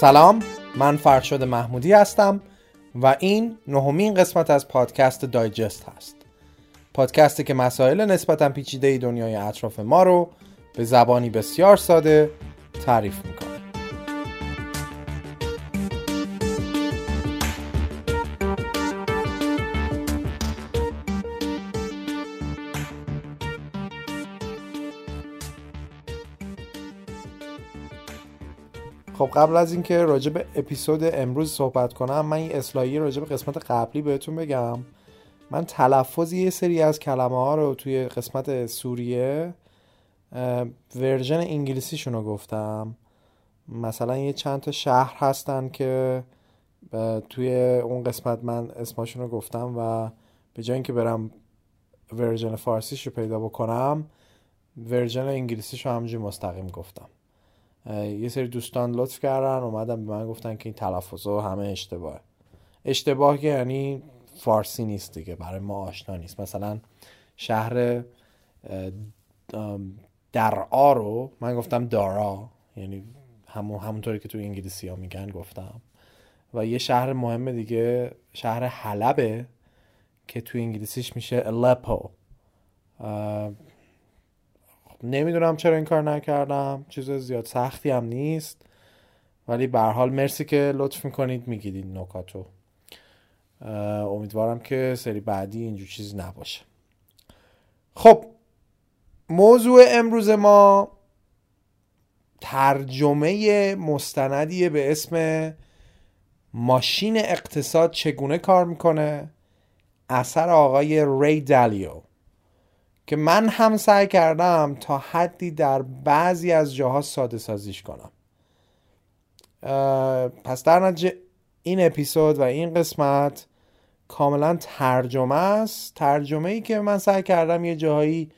سلام من فرشاد محمودی هستم و این نهمین قسمت از پادکست دایجست هست. پادکستی که مسائل نسبتا پیچیده دنیای اطراف ما رو به زبانی بسیار ساده تعریف می‌کنه. خب قبل از اینکه راجع به اپیزود امروز صحبت کنم من این اصلاحی راجع به قسمت قبلی بهتون بگم. من تلفظ یه سری از کلمه ها رو توی قسمت سوریه version انگلیسیشون رو گفتم. مثلا یه چند تا شهر هستن که توی اون قسمت من اسمشون رو گفتم و به جای اینکه برم version فارسیش رو پیدا بکنم ورژن انگلیسیش رو همجوری مستقیم گفتم. یه سری دوستان لطف کردن اومدن به من گفتن که این تلفظ همه اشتباه اشتباه یعنی فارسی نیست دیگه برای ما آشنا نیست. مثلا شهر درعا رو من گفتم دارا یعنی همون همونطوری که تو انگلیسی ها میگن گفتم. و یه شهر مهم دیگه شهر حلبه که تو انگلیسیش میشه الپو نمی‌دونم چرا این کار نکردم. چیز زیاد سختی هم نیست. ولی به حال مرسی که لطف می‌کنید میگید این نکاتو امیدوارم که سری بعدی اینجور چیزی نباشه. خب موضوع امروز ما ترجمه مستندیه به اسم ماشین اقتصاد چگونه کار می‌کنه؟ اثر آقای ری دالیو. که من هم سعی کردم تا حدی در بعضی از جاها ساده سازیش کنم. پس در نتیجه این اپیزود و این قسمت کاملا ترجمه است. ترجمه ای که من سعی کردم یه جاهایی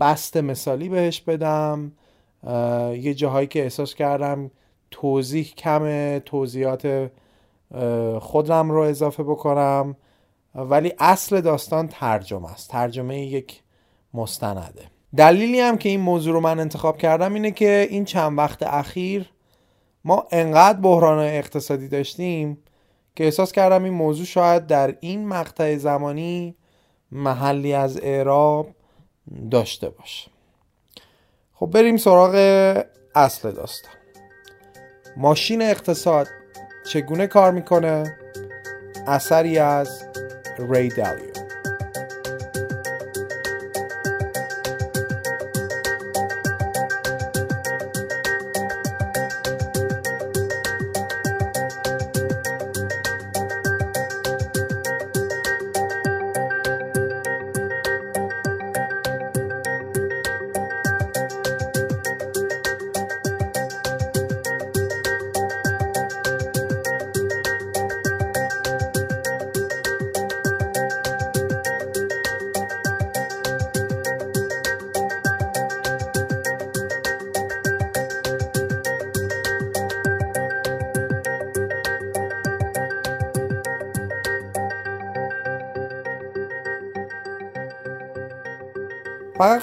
بست مثالی بهش بدم. یه جاهایی که احساس کردم توضیح کمه توضیحات خودم رو اضافه بکنم. ولی اصل داستان ترجمه است. ترجمه یک مستنده. دلیلی هم که این موضوع رو من انتخاب کردم اینه که این چند وقت اخیر ما انقدر بحران اقتصادی داشتیم که احساس کردم این موضوع شاید در این مقطع زمانی محلی از اعراب داشته باشه. خب بریم سراغ اصل داستان. ماشین اقتصاد چگونه کار می‌کنه؟ اثری از ری دالیو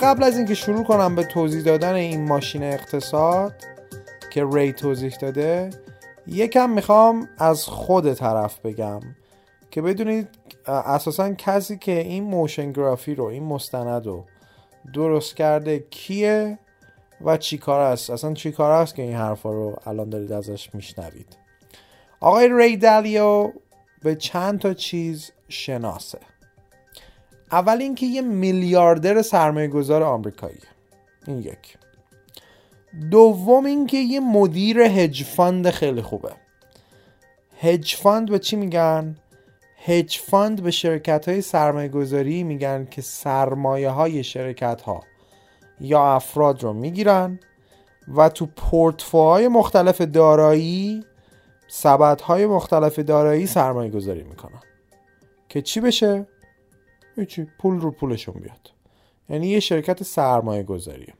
قبل از اینکه شروع کنم به توضیح دادن این ماشین اقتصاد که ری توضیح داده یکم می‌خوام از خود طرف بگم که بدونید اساسا کسی که این موشن گرافی رو این مستند رو درست کرده کیه و چی کار است؟ اصلا چی کار است که این حرفا رو الان دارید ازش میشنوید؟ آقای ری دالیو به چند تا چیز شناسه. اول اینکه یه میلیاردر سرمایه گذار آمریکایی. این یک. دوم اینکه یه مدیر hedge fund خیلی خوبه. hedge fund به چی میگن؟ hedge fund به شرکت های سرمایه گذاری میگن که سرمایه های شرکت ها یا افراد رو می‌گیرن و تو پورتفوهای مختلف دارایی های مختلف دارایی سرمایه گذاری می‌کنن. که چی بشه؟ هیچی. پول رو پولشون بیاد. یعنی یه شرکت سرمایه گذاریه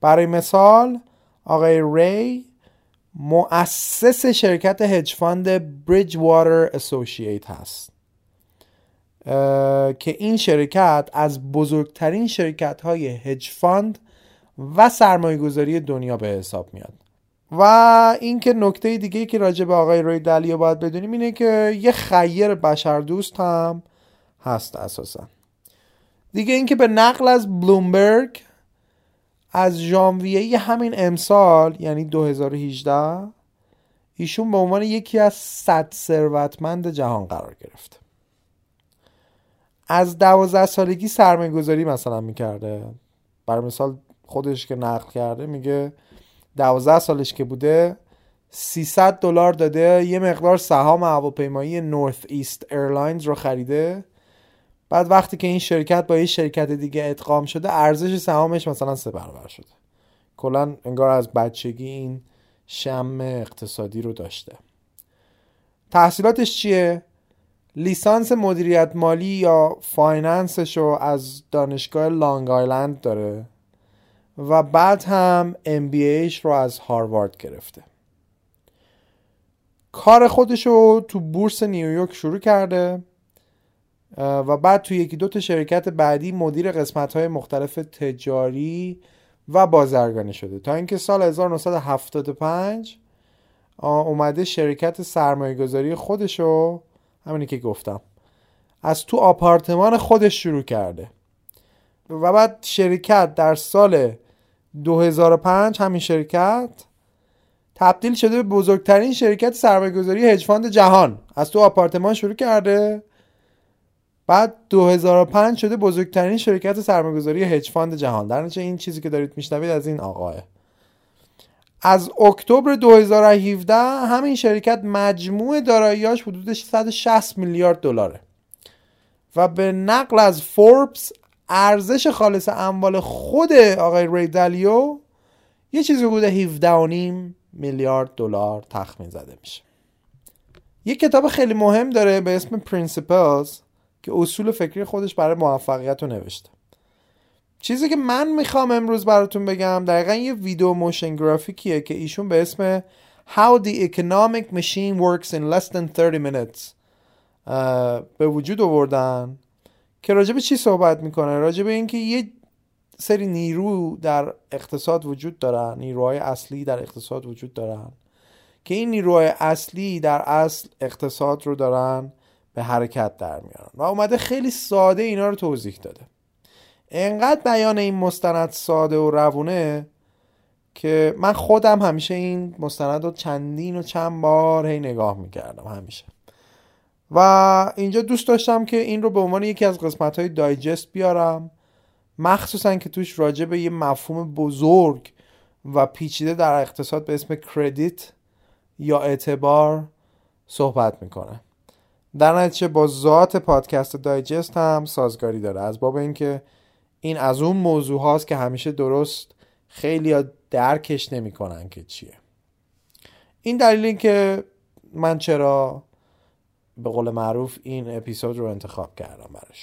برای مثال آقای ری مؤسس شرکت hedge fund Bridgewater Associates هست که این شرکت از بزرگترین شرکت های hedge fund و سرمایه گذاری دنیا به حساب میاد. و اینکه نکته دیگه که راجع به آقای ری دالیو باید بدونیم اینه که یه خیر بشر دوست هم هست اساسا. دیگه اینکه به نقل از بلومبرگ از ژانویه همین امسال یعنی 2018 ایشون به عنوان یکی از صد ثروتمند جهان قرار گرفته از دوازده سالگی سرمایه گذاری مثلا می‌کرده. برای مثال خودش که نقل کرده میگه دوازده سالش که بوده 300 دلار داده یه مقدار سهام هواپیمایی Northeast Airlines رو خریده. بعد وقتی که این شرکت با یه شرکت دیگه ادغام شده ارزش سهامش مثلا سه برابر شده. کلا انگار از بچگی این شم اقتصادی رو داشته. تحصیلاتش چیه؟ لیسانس مدیریت مالی یا finance ش رو از دانشگاه لانگ آیلند داره و بعد هم MBA ش رو از هاروارد گرفته. کار خودش رو تو بورس نیویورک شروع کرده. و بعد تو یکی دو تا شرکت بعدی مدیر قسمت های مختلف تجاری و بازرگانی شده. تا اینکه سال 1975 اومده شرکت سرمایه گذاری خودش رو همینی که گفتم از تو آپارتمان خودش شروع کرده. و بعد شرکت در سال 2005 همین شرکت تبدیل شده به بزرگترین شرکت سرمایه گذاری هجفاند جهان. از تو آپارتمان شروع کرده. بعد 2005 شده بزرگترین شرکت سرمایه‌گذاری hedge fund جهان. در نتیجه این چیزی که دارید میشنوید از این آقاه. از اکتبر 2017 همین شرکت مجموع داراییاش حدود 160 میلیارد دلاره. و به نقل از فوربس ارزش خالص اموال خود آقای ری دالیو یه چیزی حدود 17.5 میلیارد دلار تخمین زده میشه. یه کتاب خیلی مهم داره به اسم Principles. که اصول فکری خودش برای موفقیت رو نوشته. چیزی که من می‌خوام امروز براتون بگم دقیقا یه ویدیو موشن گرافیکیه که ایشون به اسم How the Economic Machine Works in Less than 30 Minutes. به وجود آوردن که راجع به چی صحبت می‌کنه؟ راجع به اینکه یه سری نیرو در اقتصاد وجود دارن نیروهای اصلی در اقتصاد وجود دارن که این نیروهای اصلی در اصل اقتصاد رو دارن به حرکت در میارن. و اومده خیلی ساده اینا رو توضیح داده. انقدر بیان این مستند ساده و روونه که من خودم همیشه این مستند رو چندین و چند بار هی نگاه می‌کردم همیشه. و اینجا دوست داشتم که این رو به عنوان یکی از قسمت های دایجست بیارم. مخصوصا که توش راجع به یه مفهوم بزرگ و پیچیده در اقتصاد به اسم کردیت یا اعتبار صحبت می‌کنه. در نتیجه با ذات پادکست دایجست هم سازگاری داره. از باب اینکه این از اون موضوع هاست که همیشه درست خیلی ها درکش نمی‌کنن که چیه. این دلیل این که من چرا به قول معروف این اپیزود رو انتخاب کردم برای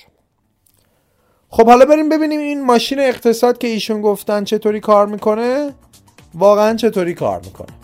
خب حالا بریم ببینیم این ماشین اقتصاد که ایشون گفتن چطوری کار می‌کنه؟ واقعا چطوری کار می‌کنه؟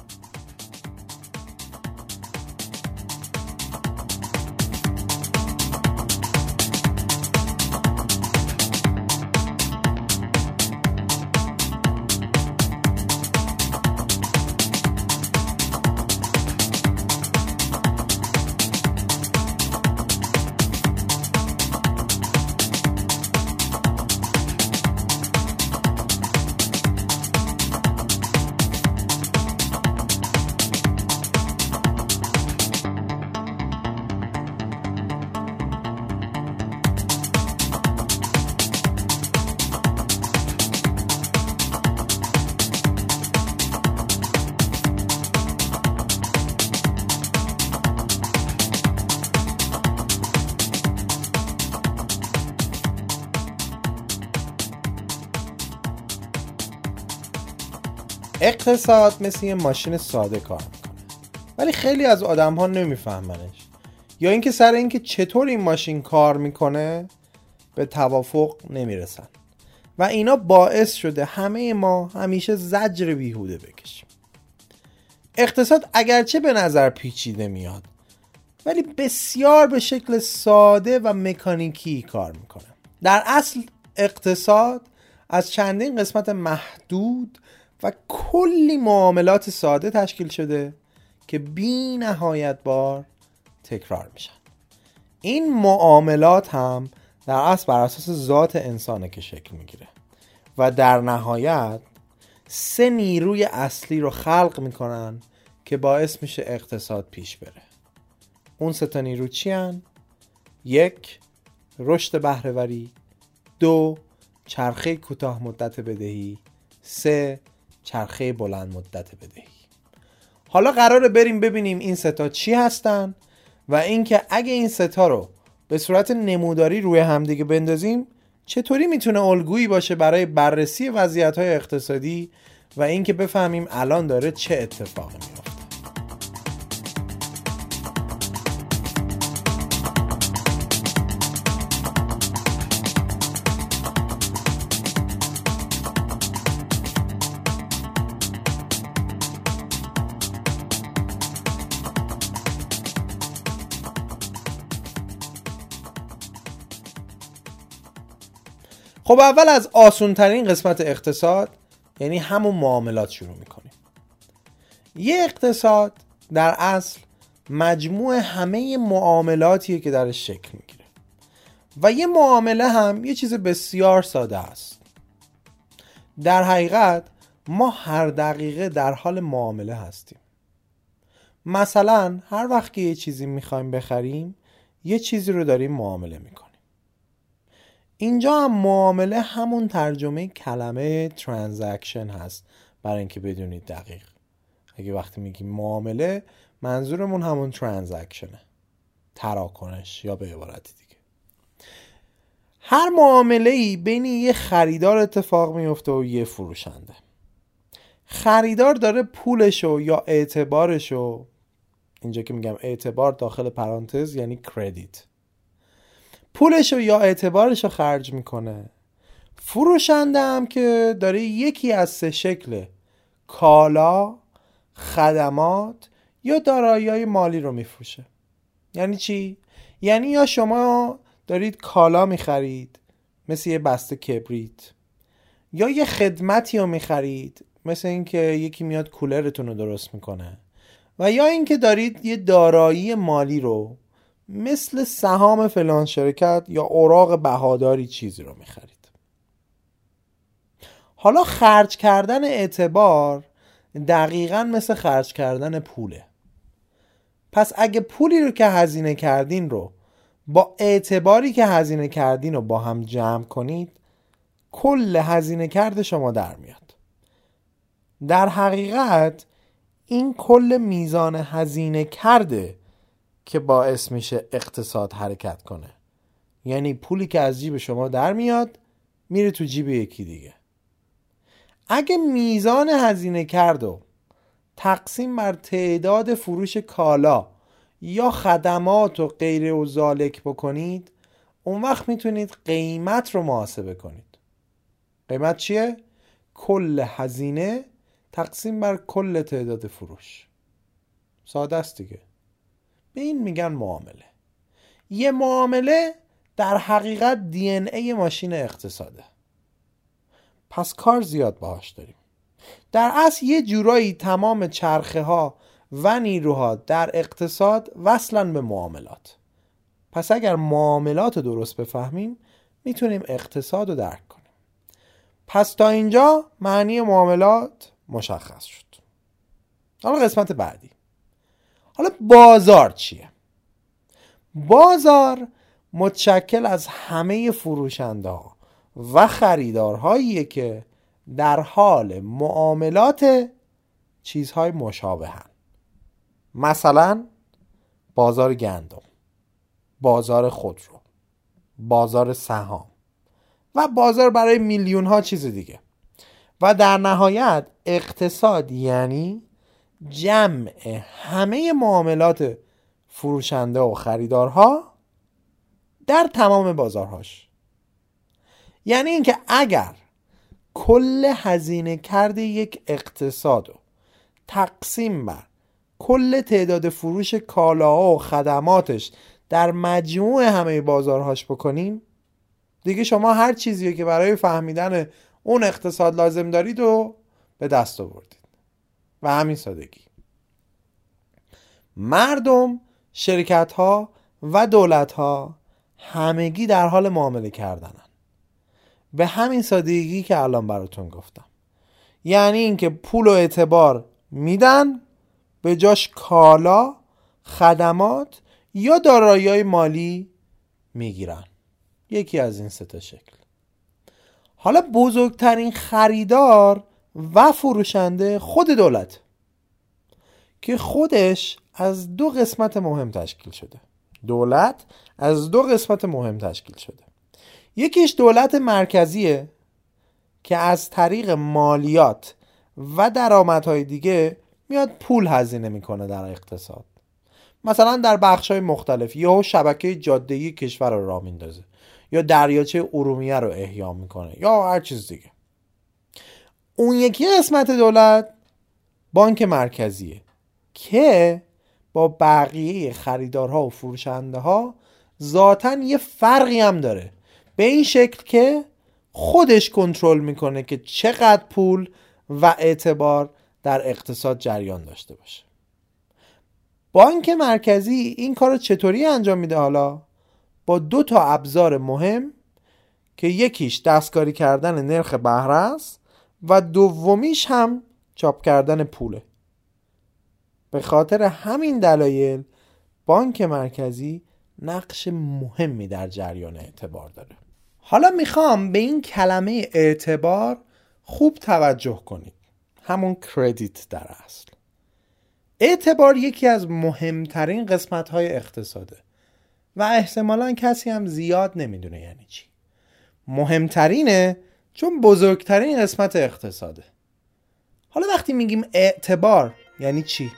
اقتصاد مثل یه ماشین ساده کار می‌کنه. ولی خیلی از آدم ها نمیفهمنش. یا اینکه سر اینکه چطور این ماشین کار می‌کنه به توافق نمی‌رسن. و اینا باعث شده همه ما همیشه زجر بیهوده بکشیم. اقتصاد اگرچه به نظر پیچیده میاد ولی بسیار به شکل ساده و مکانیکی کار می‌کنه. در اصل اقتصاد از چندین قسمت محدود و کلی معاملات ساده تشکیل شده که بی نهایت بار تکرار میشن این معاملات هم در اصل بر اساس ذات انسانه که شکل می‌گیره و در نهایت سه نیروی اصلی رو خلق می‌کنن که باعث میشه اقتصاد پیش بره اون سه تا نیرو چی هن؟ یک رشد بهرهوری دو چرخه کوتاه مدت بدهی سه چرخه بلند مدت بدهی. حالا قراره بریم ببینیم این ستا چی هستن و اینکه اگه این ستا رو به صورت نموداری روی همدیگه بندازیم چطوری می‌تونه الگویی باشه برای بررسی وضعیت های اقتصادی و اینکه بفهمیم الان داره چه اتفاقی میفته. خب اول از آسون ترین قسمت اقتصاد یعنی همون معاملات شروع می‌کنیم. یه اقتصاد در اصل مجموع همه معاملاتیه که درش شکل می‌گیره. و یه معامله هم یه چیز بسیار ساده است. در حقیقت ما هر دقیقه در حال معامله هستیم. مثلا هر وقت که یه چیزی می‌خوایم بخریم یه چیزی رو داریم معامله می‌کنیم. اینجا هم معامله همون ترجمه کلمه ترانزکشن هست برای اینکه بدونید دقیق. اگه وقتی میگیم معامله منظورمون همون ترانزکشنه تراکنش یا به عبارت دیگه. هر معامله ای بین یه خریدار اتفاق میفته و یه فروشنده. خریدار داره پولشو یا اعتبارشو اینجا که میگم اعتبار داخل پرانتز یعنی کردیت پولش یا اعتبارش رو خرج می‌کنه فروشنده هم که داره یکی از سه شکل کالا خدمات یا دارایی مالی رو میفروشه یعنی چی؟ یعنی یا شما دارید کالا می‌خرید مثل یه بسته کبریت یا یه خدمتی رو می‌خرید مثل اینکه یکی میاد کولرتون رو درست می‌کنه و یا اینکه دارید یه دارایی مالی رو مثل سهام فلان شرکت یا اوراق بهاداری چیزی رو می‌خرید. حالا خرج کردن اعتبار دقیقا مثل خرج کردن پوله. پس اگه پولی رو که هزینه کردین رو با اعتباری که هزینه کردین رو با هم جمع کنید کل هزینه کرده شما در میاد. در حقیقت این کل میزان هزینه کرده که باعث میشه اقتصاد حرکت کنه. یعنی پولی که از جیب شما در میاد میره تو جیب یکی دیگه. اگه میزان هزینه کرد و تقسیم بر تعداد فروش کالا یا خدمات و غیر و زالک بکنید اون وقت می‌تونید قیمت رو محاسبه کنید. قیمت چیه؟ کل هزینه تقسیم بر کل تعداد فروش. ساده است دیگه. به این میگن معامله. یه معامله در حقیقت دی ای ماشین اقتصاده. پس کار زیاد باهاش داریم. در اصل یه جورایی تمام چرخه ها و نیروها در اقتصاد وصلن به معاملات. پس اگر معاملات رو درست بفهمیم می‌تونیم اقتصاد رو درک کنیم. پس تا اینجا معنی معاملات مشخص شد. حالا قسمت بعدی. حالا بازار چیه بازار متشکل از همه فروشنده ها و خریدارهاییه که در حال معاملات چیزهای مشابه هن. مثلا بازار گندم بازار خودرو بازار سهام و بازار برای میلیون ها چیز دیگه و در نهایت اقتصاد یعنی جمع همه معاملات فروشنده و خریدارها در تمام بازارهاش. یعنی اینکه اگر کل هزینه کرده یک اقتصاد و تقسیم بر کل تعداد فروش کالاها و خدماتش در مجموع همه بازارهاش بکنیم دیگه شما هر چیزی که برای فهمیدن اون اقتصاد لازم دارید و به دست آوردید. و همین سادگی. مردم شرکت ها و دولت ها همگی در حال معامله کردنن. به همین سادگی که الان براتون گفتم. یعنی اینکه پول و اعتبار میدن به جاش کالا خدمات یا دارایی مالی می‌گیرن. یکی از این سه شکل. حالا بزرگترین خریدار و فروشنده خود دولت که خودش از دو قسمت مهم تشکیل شده. دولت از دو قسمت مهم تشکیل شده. یکیش دولت مرکزیه که از طریق مالیات و درآمدهای دیگه میاد پول هزینه می‌کنه در اقتصاد. مثلا در بخش های مختلف یا شبکه جادهی کشور رو راه میندازه یا دریاچه ارومیه رو احیا می‌کنه یا هر چیز دیگه. اون یکی قسمت دولت بانک مرکزیه که با بقیه خریدارها و فروشنده ها ذاتا یه فرقی هم داره. به این شکل که خودش کنترل می‌کنه که چقدر پول و اعتبار در اقتصاد جریان داشته باشه. بانک مرکزی این کار رو چطوری انجام میده حالا؟ با دو تا ابزار مهم که یکیش دستکاری کردن نرخ بهره است و دومیش هم چاپ کردن پوله. به خاطر همین دلایل بانک مرکزی نقش مهمی در جریان اعتبار داره. حالا می‌خوام به این کلمه اعتبار خوب توجه کنید. همون کردیت در اصل. اعتبار یکی از مهمترین قسمت های اقتصاده و احتمالا کسی هم زیاد نمی‌دونه یعنی چی. مهمترینه چون بزرگترین قسمت اقتصاده حالا وقتی میگیم اعتبار یعنی چی؟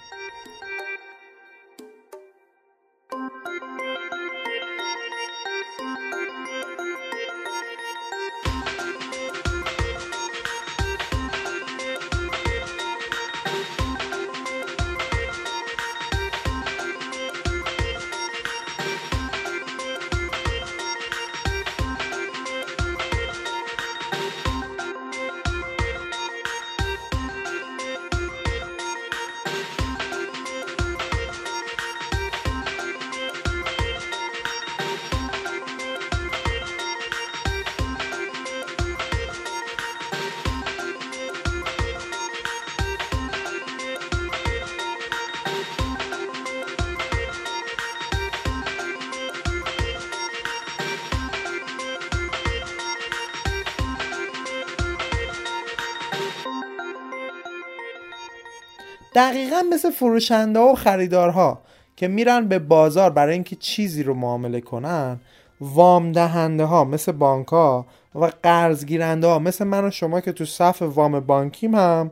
دقیقا مثل فروشنده و خریدارها که میرن به بازار برای اینکه چیزی رو معامله کنن وام دهنده ها مثل بانک ها و قرض گیرنده ها مثل من و شما که تو صف وام بانکیم هم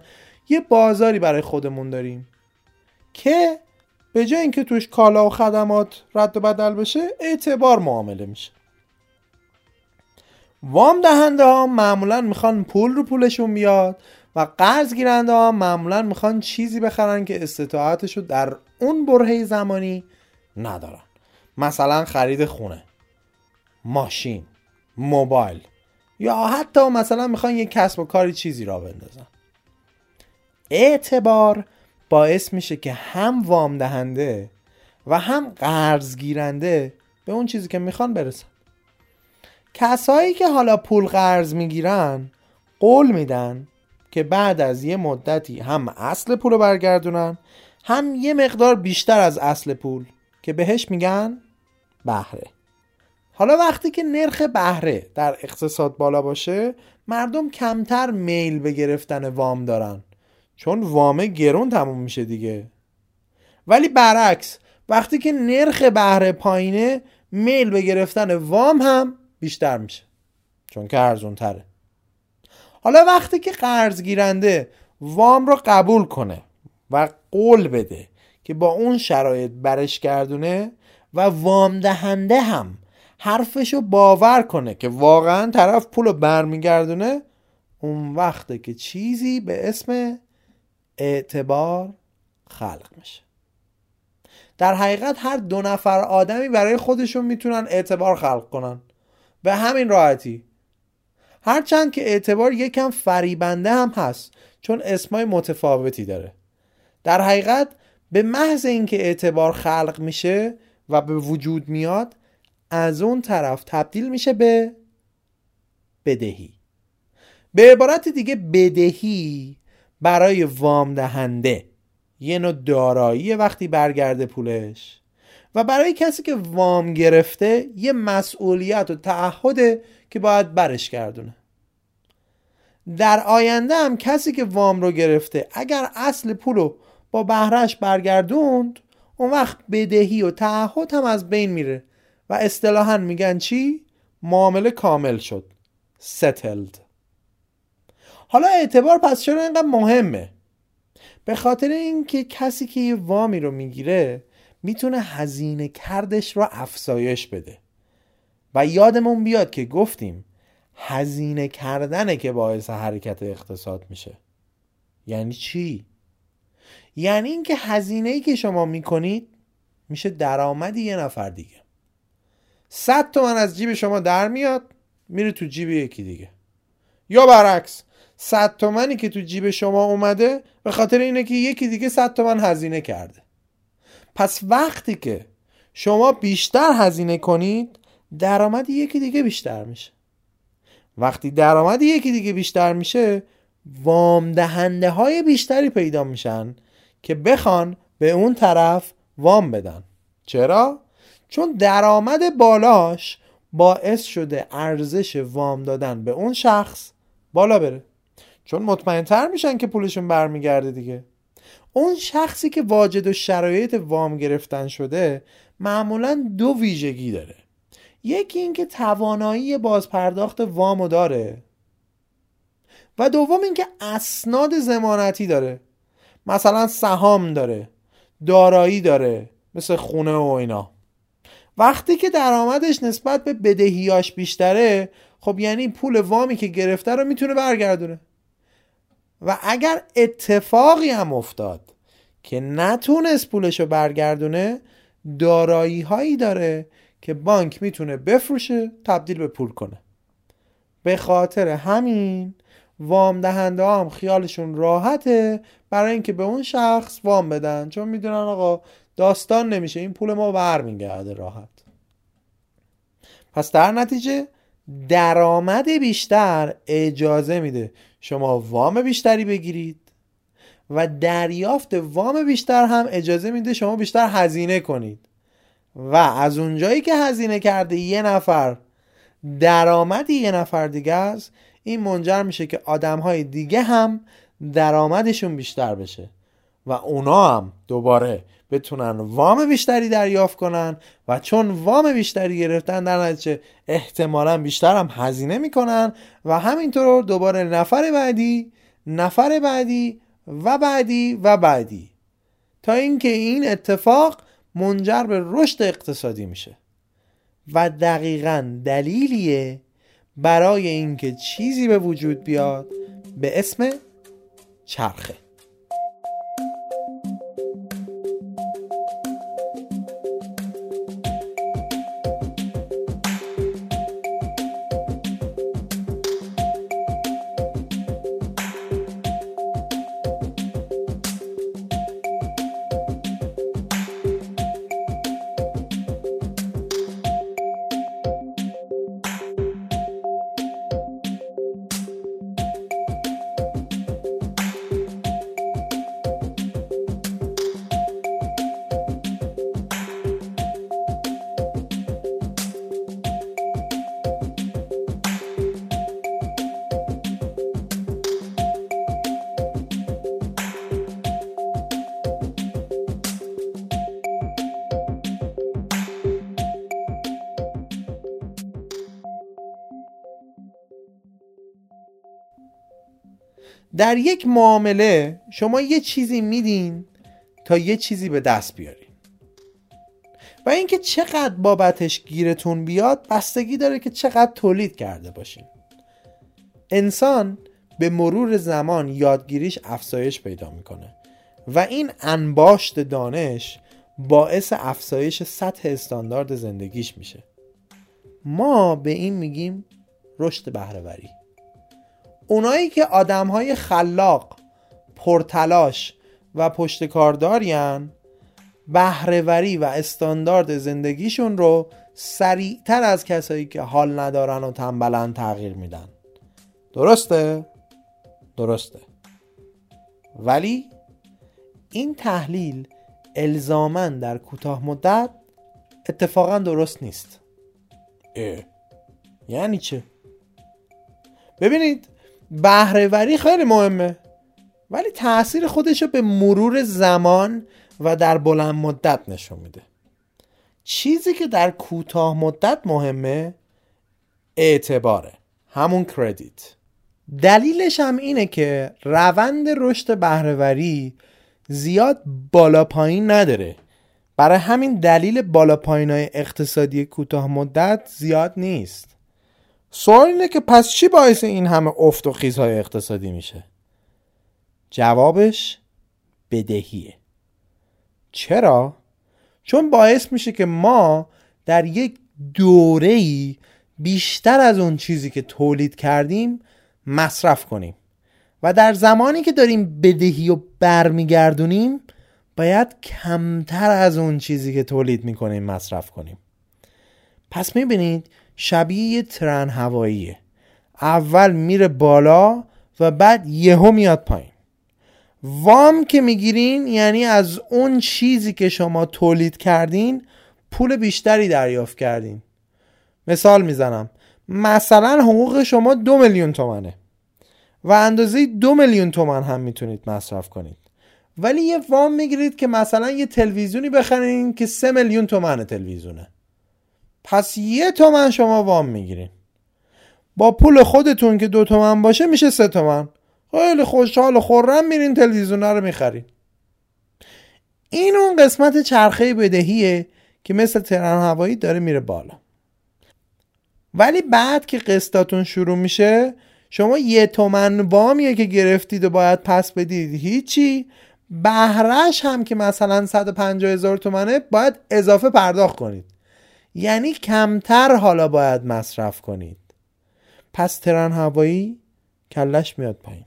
یه بازاری برای خودمون داریم که به جای اینکه توش کالا و خدمات رد و بدل بشه اعتبار معامله میشه. وام دهنده ها معمولا می‌خوان پول رو پولشون بیاد و قرض گیرنده ها معمولا می‌خوان چیزی بخرن که استطاعتش رو در اون برهه زمانی ندارن. مثلا خرید خونه ماشین موبایل یا حتی مثلا می‌خوان یه کسب و کاری چیزی را بندازن. اعتبار باعث میشه که هم وام دهنده و هم قرض گیرنده به اون چیزی که می‌خوان برسن. کسایی که حالا پول قرض می‌گیرن قول میدن که بعد از یه مدتی هم اصل پول رو برگردونن هم یه مقدار بیشتر از اصل پول که بهش میگن بهره. حالا وقتی که نرخ بهره در اقتصاد بالا باشه مردم کمتر میل به گرفتن وام دارن. چون وامه گرون تموم میشه دیگه. ولی برعکس وقتی که نرخ بهره پایینه میل به گرفتن وام هم بیشتر میشه. چون که ارزون تره حالا وقتی که قرض گیرنده وام رو قبول کنه و قول بده که با اون شرایط برش گردونه و وام دهنده هم حرفشو باور کنه که واقعا طرف پول رو برمیگردونه اون وقته که چیزی به اسم اعتبار خلق میشه. در حقیقت هر دو نفر آدمی برای خودشون می‌تونن اعتبار خلق کنن. به همین راحتی هرچند که اعتبار یکم فریبنده هم هست چون اسمای متفاوتی داره. در حقیقت به محض اینکه اعتبار خلق میشه و به وجود میاد از اون طرف تبدیل میشه به بدهی. به عبارت دیگه بدهی برای وام دهنده. یه نوع دارایی وقتی برگرده پولش. و برای کسی که وام گرفته یه مسئولیت و تعهده که باید برش گردونه. در آینده هم کسی که وام رو گرفته اگر اصل پولو با بهرش برگردوند اون وقت بدهی و تعهد هم از بین میره و اصطلاحا میگن چی؟ معامله کامل شد. Settled. حالا اعتبار پس چرا اینقدر مهمه؟ به خاطر اینکه کسی که یه وامی رو می‌گیره می‌تونه هزینه کردش رو افزایش بده. و یادمون بیاد که گفتیم هزینه کردنه که باعث حرکت اقتصاد میشه. یعنی چی؟ یعنی اینکه هزینه ای که شما می‌کنید میشه درآمدی یه نفر دیگه. صد تومن از جیب شما در میاد میره تو جیب یکی دیگه. یا برعکس صد تومنی که تو جیب شما اومده به خاطر اینه که یکی دیگه صد تومن هزینه کرده. پس وقتی که شما بیشتر هزینه کنید درآمد یکی دیگه بیشتر میشه. وقتی درآمد یکی دیگه بیشتر میشه وام دهنده های بیشتری پیدا میشن که بخوان به اون طرف وام بدن. چرا؟ چون درآمد بالاش باعث شده ارزش وام دادن به اون شخص بالا بره. چون مطمئنتر میشن که پولشون برمیگرده دیگه. اون شخصی که واجد و شرایط وام گرفتن شده معمولا دو ویژگی داره. یکی اینکه توانایی بازپرداخت وامو داره و دوم اینکه اسناد زمانتی داره. مثلا سهام داره دارایی داره مثل خونه و اینا. وقتی که درآمدش نسبت به بدهیاش بیشتره خب یعنی پول وامی که گرفته رو می‌تونه برگردونه. و اگر اتفاقی هم افتاد که نتونست پولش رو برگردونه دارایی هایی داره که بانک می‌تونه بفروشه تبدیل به پول کنه. به خاطر همین وام دهنده هم خیالشون راحته برای اینکه به اون شخص وام بدن. چون می‌دونن آقا داستان نمیشه. این پول ما برمیگرده راحت. پس در نتیجه درآمد بیشتر اجازه میده شما وام بیشتری بگیرید و دریافت وام بیشتر هم اجازه میده شما بیشتر هزینه کنید. و از اونجایی که هزینه کرده یه نفر درآمدی یه نفر دیگه است این منجر میشه که آدم های دیگه هم درآمدشون بیشتر بشه. و اونا هم دوباره بتونن وام بیشتری دریافت کنن و چون وام بیشتری گرفتن در نتیجه احتمالا بیشتر هم هزینه می‌کنن و همینطور دوباره نفر بعدی نفر بعدی و بعدی و بعدی. تا اینکه این اتفاق منجر به رشد اقتصادی میشه. و دقیقا دلیلیه برای اینکه چیزی به وجود بیاد به اسم چرخه. در یک معامله شما یه چیزی میدین تا یه چیزی به دست بیارین. و اینکه چقدر بابتش گیرتون بیاد بستگی داره که چقدر تولید کرده باشین. انسان به مرور زمان یادگیریش افزایش پیدا می‌کنه و این انباشت دانش باعث افزایش سطح استاندارد زندگیش میشه. ما به این میگیم رشد بهرهوری. اونایی که آدم های خلاق پرتلاش و پشت کاردارین بهرهوری و استاندارد زندگیشون رو سریعتر از کسایی که حال ندارن و تنبلن تغییر میدن درسته؟ درسته ولی این تحلیل الزامن در کوتاه مدت اتفاقا درست نیست اه. یعنی چه؟ ببینید بهرهوری خیلی مهمه. ولی تاثیر خودش رو به مرور زمان و در بلند مدت نشون میده. چیزی که در کوتاه مدت مهمه اعتباره. همون کردیت. دلیلش هم اینه که روند رشد بهرهوری زیاد بالا پایین نداره. برای همین دلیل بالا پایین های اقتصادی کوتاه مدت زیاد نیست. سوال اینه که پس چی باعث این همه افت و خیزهای اقتصادی میشه؟ جوابش بدهیه. چرا؟ چون باعث میشه که ما در یک دوره ای بیشتر از اون چیزی که تولید کردیم مصرف کنیم. و در زمانی که داریم بدهی و برمیگردونیم باید کمتر از اون چیزی که تولید می‌کنیم مصرف کنیم. پس می‌بینید شبیه یه ترن هواییه. اول میره بالا و بعد یهو میاد پایین. وام که می‌گیرین یعنی از اون چیزی که شما تولید کردین پول بیشتری دریافت کردین. مثال می‌زنم. مثلا حقوق شما دو میلیون تومنه. و اندازه دو میلیون تومن هم می‌تونید مصرف کنید. ولی یه وام می‌گیرید که مثلا یه تلویزیونی بخرین که سه میلیون تومن تلویزیونه پس یه تومن شما وام می‌گیرین. با پول خودتون که دو تومن باشه میشه سه تومن. خیلی خوشحال و خورم میرین تلویزیون رو می‌خرین. این اون قسمت چرخه بدهیه که مثل ترن هوایی داره میره بالا. ولی بعد که قسطاتون شروع میشه شما یه تومن وامیه که گرفتید و باید پس بدید هیچی. بهرش هم که مثلا 150 هزار تومنه باید اضافه پرداخت کنید. یعنی کمتر حالا باید مصرف کنید. پس ترن هوایی کلش میاد پایین.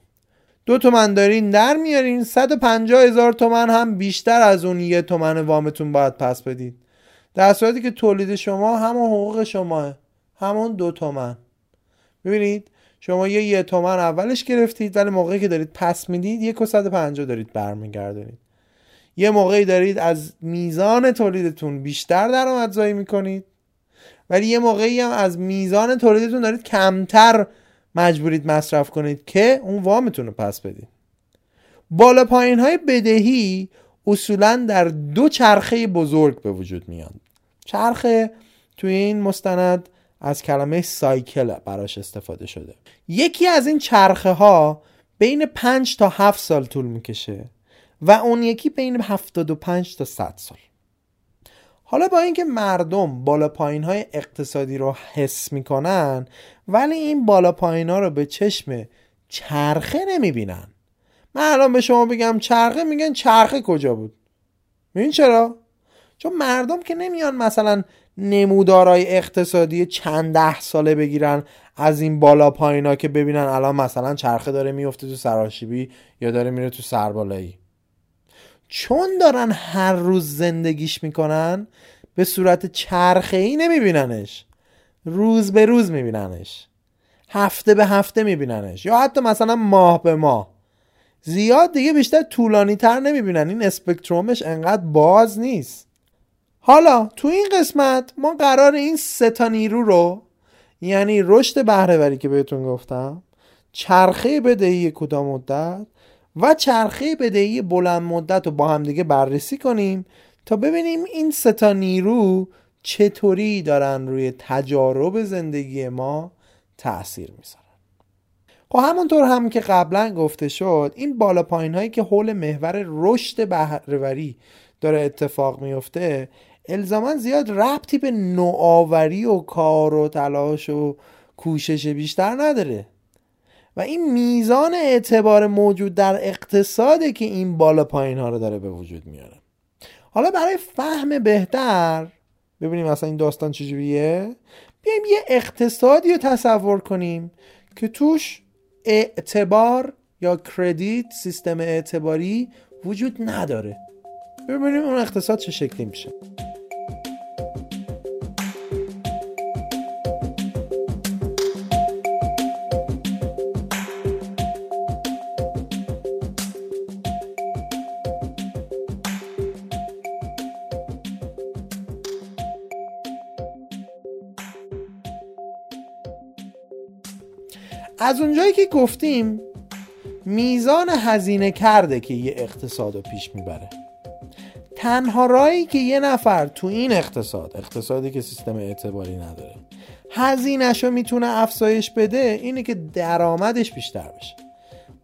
دو تومن دارین در میارین 150 هزار تومن هم بیشتر از اون یه تومن وامتون باید پس بدید. در صورتی که تولید شما همون حقوق شماه همون دو تومن. ببینید شما یه یه تومن اولش گرفتید ولی موقعی که دارید پس می‌دید یک و 150 دارید برمیگردونید. یه موقعی دارید از میزان تولیدتون بیشتر درآمدزایی می‌کنید. ولی یه موقعی هم از میزان تولیدتون دارید کمتر مجبورید مصرف کنید که اون وامتون رو پس بدید. بالا پایین های بدهی اصولا در دو چرخه بزرگ به وجود میاد چرخه توی این مستند از کلمه سایکل براش استفاده شده. یکی از این چرخه ها بین 5 تا 7 سال طول می‌کشه. اون یکی بین 75 تا 100 سال. حالا با اینکه مردم بالا پایین های اقتصادی رو حس می‌کنن ولی این بالا پایین ها رو به چشم چرخه نمی‌بینن. من الان به شما بگم چرخه میگن چرخه کجا بود؟ این چرا؟ چون مردم که نمیان مثلا نمودارای اقتصادی چند ده ساله بگیرن از این بالا پایینا که ببینن الان مثلا چرخه داره میفته تو سراشیبی یا داره میره تو سربالایی. چون دارن هر روز زندگیش می‌کنن به صورت چرخه ای نمیبیننش. روز به روز میبیننش. هفته به هفته میبیننش. یا حتی مثلا ماه به ماه. زیاد دیگه بیشتر طولانی تر نمی‌بینن. این اسپکترومش انقدر باز نیست. حالا تو این قسمت ما قرار این سه تا نیرو رو یعنی رشد بهرهوری که بهتون گفتم چرخه بدهی کوتاه مدت و چرخه بدهی بلند مدت رو با هم دیگه بررسی کنیم تا ببینیم این سه تا نیرو چطوری دارن روی تجارب زندگی ما تاثیر می‌ذارن. خب همونطور هم که قبلا گفته شد این بالا پایین هایی که حول محور رشد بهرهوری داره اتفاق میفته الزاما زیاد ربطی به نوآوری و کار و تلاش و کوشش بیشتر نداره. و این میزان اعتبار موجود در اقتصاده که این بالا پایین ها رو داره به وجود میاره. حالا برای فهم بهتر ببینیم اصلا این داستان چجوریه بیایم یه اقتصادی رو تصور کنیم که توش اعتبار یا کردیت سیستم اعتباری وجود نداره. ببینیم اون اقتصاد چه شکلی میشه. از اونجایی که گفتیم میزان هزینه کرده که یه اقتصاد رو پیش می‌بره. تنها رایی که یه نفر تو این اقتصاد اقتصادی که سیستم اعتباری نداره هزینهش رو می‌تونه افزایش بده اینه که درآمدش بیشتر بشه.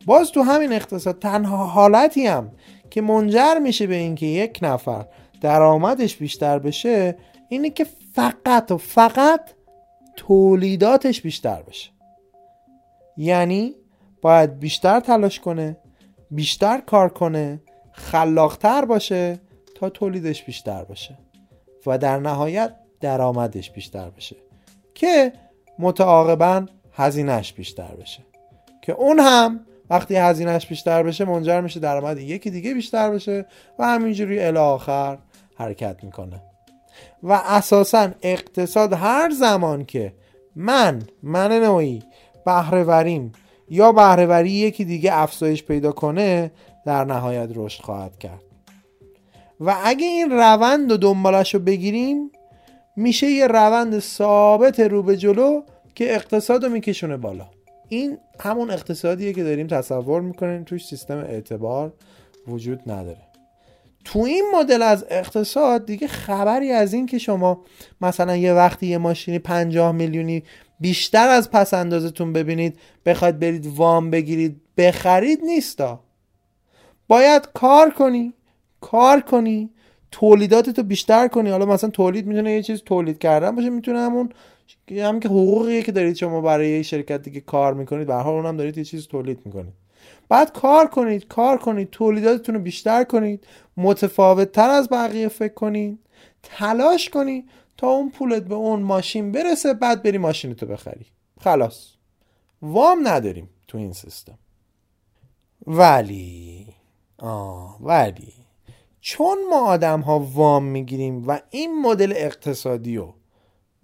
باز تو همین اقتصاد تنها حالتی هم که منجر میشه به اینکه یک نفر درآمدش بیشتر بشه اینه که فقط و فقط تولیداتش بیشتر بشه. یعنی باید بیشتر تلاش کنه بیشتر کار کنه خلاقتر باشه تا تولیدش بیشتر باشه و در نهایت درآمدش بیشتر بشه که متعاقبا هزینهش بیشتر بشه. که اون هم وقتی هزینهش بیشتر بشه منجر میشه درآمد یکی دیگه بیشتر بشه و همینجوری الی آخر حرکت می‌کنه. و اساسا اقتصاد هر زمان که من من نوعی بهرهوریم. یا بهرهوری یکی دیگه افزایش پیدا کنه در نهایت رشد خواهد کرد. و اگه این روند و دنبالش رو بگیریم میشه یه روند ثابت رو به جلو که اقتصاد رو میکشونه بالا. این همون اقتصادیه که داریم تصور می‌کنیم توش سیستم اعتبار وجود نداره. تو این مدل از اقتصاد دیگه خبری از این که شما مثلا یه وقتی یه ماشینی 50 میلیونی بیشتر از پس اندازتون ببینید بخواید برید وام بگیرید بخرید نیستا. باید کار کنی کار کنی تولیداتتو بیشتر کنی. حالا مثلا تولید می‌تونه یه چیز تولید کردن باشه می‌تونه همون هم که حقوقیه که دارید شما برای یه شرکت دیگه کار می‌کنید به حال اونم دارید یه چیز تولید می‌کنید. بعد کار کنید کار کنید تولیداتتون رو بیشتر کنید متفاوت تر از بقیه فکر کنید تلاش کنید. تا اون پولت به اون ماشین برسه بعد بری ماشینتو بخری. خلاص. وام نداریم تو این سیستم. ولی آه ولی. چون ما آدم ها وام می‌گیریم و این مدل اقتصادی و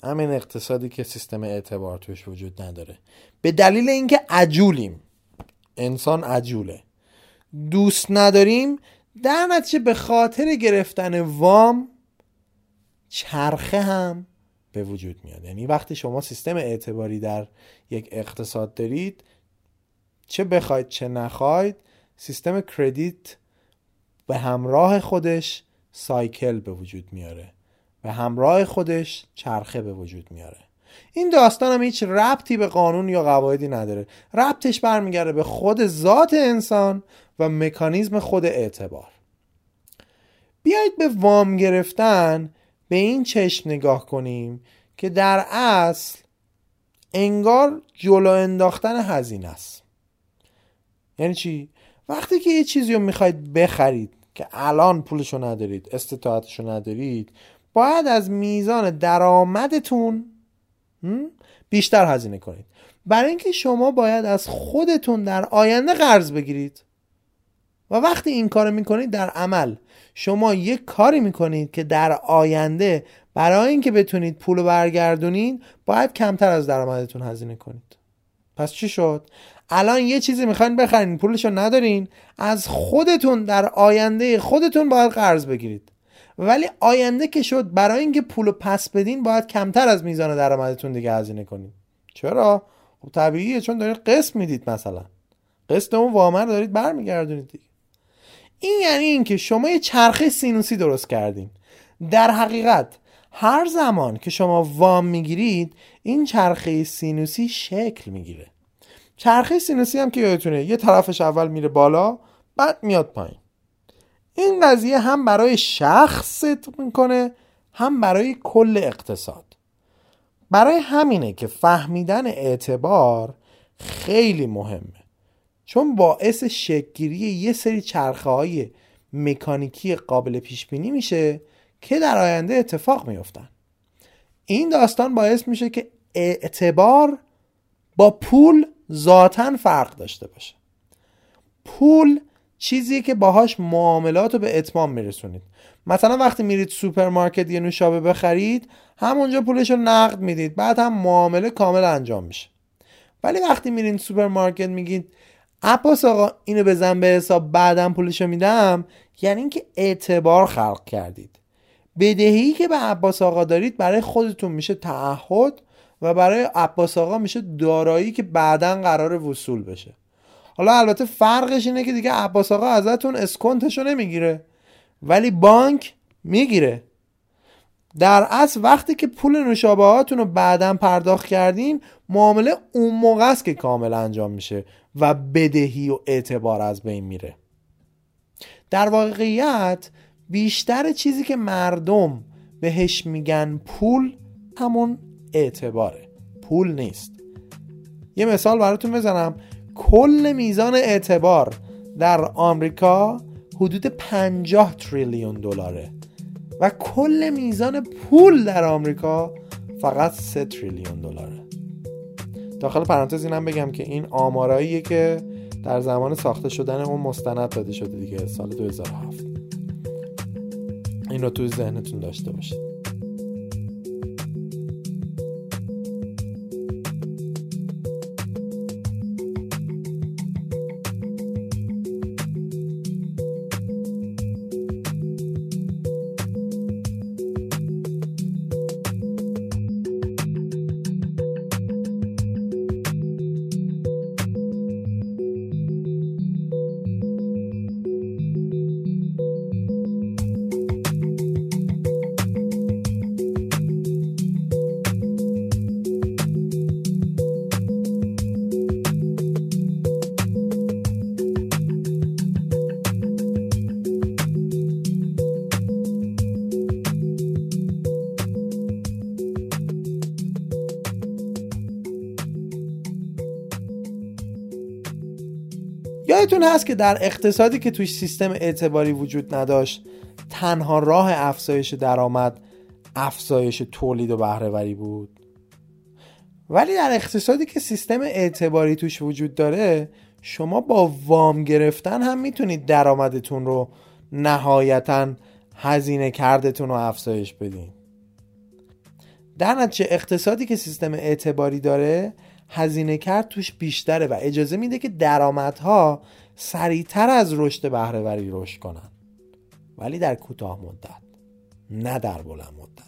همین اقتصادی که سیستم اعتبار توش وجود نداره به دلیل اینکه عجولیم. انسان عجوله. دوست نداریم در نتیجه به خاطر گرفتن وام چرخه هم به وجود میاد. یعنی وقتی شما سیستم اعتباری در یک اقتصاد دارید چه بخواید چه نخواید سیستم کردیت به همراه خودش سایکل به وجود میاره به همراه خودش چرخه به وجود میاره. این داستان هم هیچ ربطی به قانون یا قواعدی نداره. ربطش برمیگرده به خود ذات انسان و مکانیزم خود اعتبار. بیایید به وام گرفتن به این چشم نگاه کنیم که در اصل انگار جلو انداختن هزینه است. یعنی چی؟ وقتی که یه چیزی رو می‌خواید بخرید که الان پولشو ندارید استطاعتشو ندارید باید از میزان درآمدتون بیشتر هزینه کنید. برای اینکه شما باید از خودتون در آینده قرض بگیرید. و وقتی این کار می‌کنید در عمل. شما یک کاری می‌کنید که در آینده برای اینکه بتونید پول برگردونید باید کمتر از درآمدتون هزینه کنید. پس چی شد؟ الان یه چیزی می‌خواین بخرین پولشو ندارین از خودتون در آینده خودتون باید قرض بگیرید. ولی آینده که شد برای اینکه پول پس بدین باید کمتر از میزان درآمدتون دیگه هزینه کنید چرا؟ خب طبیعیه چون دارید قسط می‌دید مثلا. قسط اون وامر دارید برمیگردونید دیگه. این یعنی اینکه شما یه چرخه سینوسی درست کردین. در حقیقت هر زمان که شما وام می‌گیرید این چرخه سینوسی شکل می‌گیره. چرخه سینوسی هم که یادتونه یه طرفش اول میره بالا بعد میاد پایین. این قضیه هم برای شخص صدق می‌کنه هم برای کل اقتصاد. برای همینه که فهمیدن اعتبار خیلی مهمه. چون باعث شکگیری یه سری چرخه های مکانیکی قابل پیش بینی میشه که در آینده اتفاق میفتن این داستان باعث میشه که اعتبار با پول ذاتا فرق داشته باشه. پول چیزی که باهاش معاملات رو به اتمام میرسونید. مثلا وقتی میرید سوپرمارکت یه نوشابه بخرید همونجا پولش رو نقد می‌دید بعد هم معامله کامل انجام میشه. ولی وقتی میرین سوپرمارکت میگید عباس آقا اینو بزن به حساب بعدا پولشو میدم؟ یعنی اینکه اعتبار خلق کردید. بدهی که به عباس آقا دارید برای خودتون میشه تعهد و برای عباس آقا میشه دارایی که بعدا قرار وصول بشه. حالا البته فرقش اینه که دیگه عباس آقا ازتون اسکنتشو نمی‌گیره ولی بانک می‌گیره. در اصل وقتی که پول نوشابه هاتون رو بعدا پرداخت کردین معامله اون موقع است که کامل انجام میشه. و بدهی و اعتبار از بین میره. در واقعیت بیشتر چیزی که مردم بهش میگن پول همون اعتباره. پول نیست. یه مثال براتون بزنم. کل میزان اعتبار در آمریکا حدود 50 تریلیون دلاره و کل میزان پول در آمریکا فقط 3 تریلیون دلاره. داخل پرانتز اینم بگم که این آماراییه که در زمان ساخته شدن اون مستند داده شده دیگه سال 2007 این رو توی ذهنتون داشته باشید. یادتون هست که در اقتصادی که توش سیستم اعتباری وجود نداشت تنها راه افزایش درآمد افزایش تولید و بهرهوری بود. ولی در اقتصادی که سیستم اعتباری توش وجود داره شما با وام گرفتن هم می‌تونید درآمدتون رو نهایتا هزینه کردتون رو افزایش بدین. در نتیجه اقتصادی که سیستم اعتباری داره هزینه کرد توش بیشتره و اجازه میده که درآمدها سریعتر از رشد بهرهوری رشد کنن. ولی در کوتاه مدت نه در بلند مدت.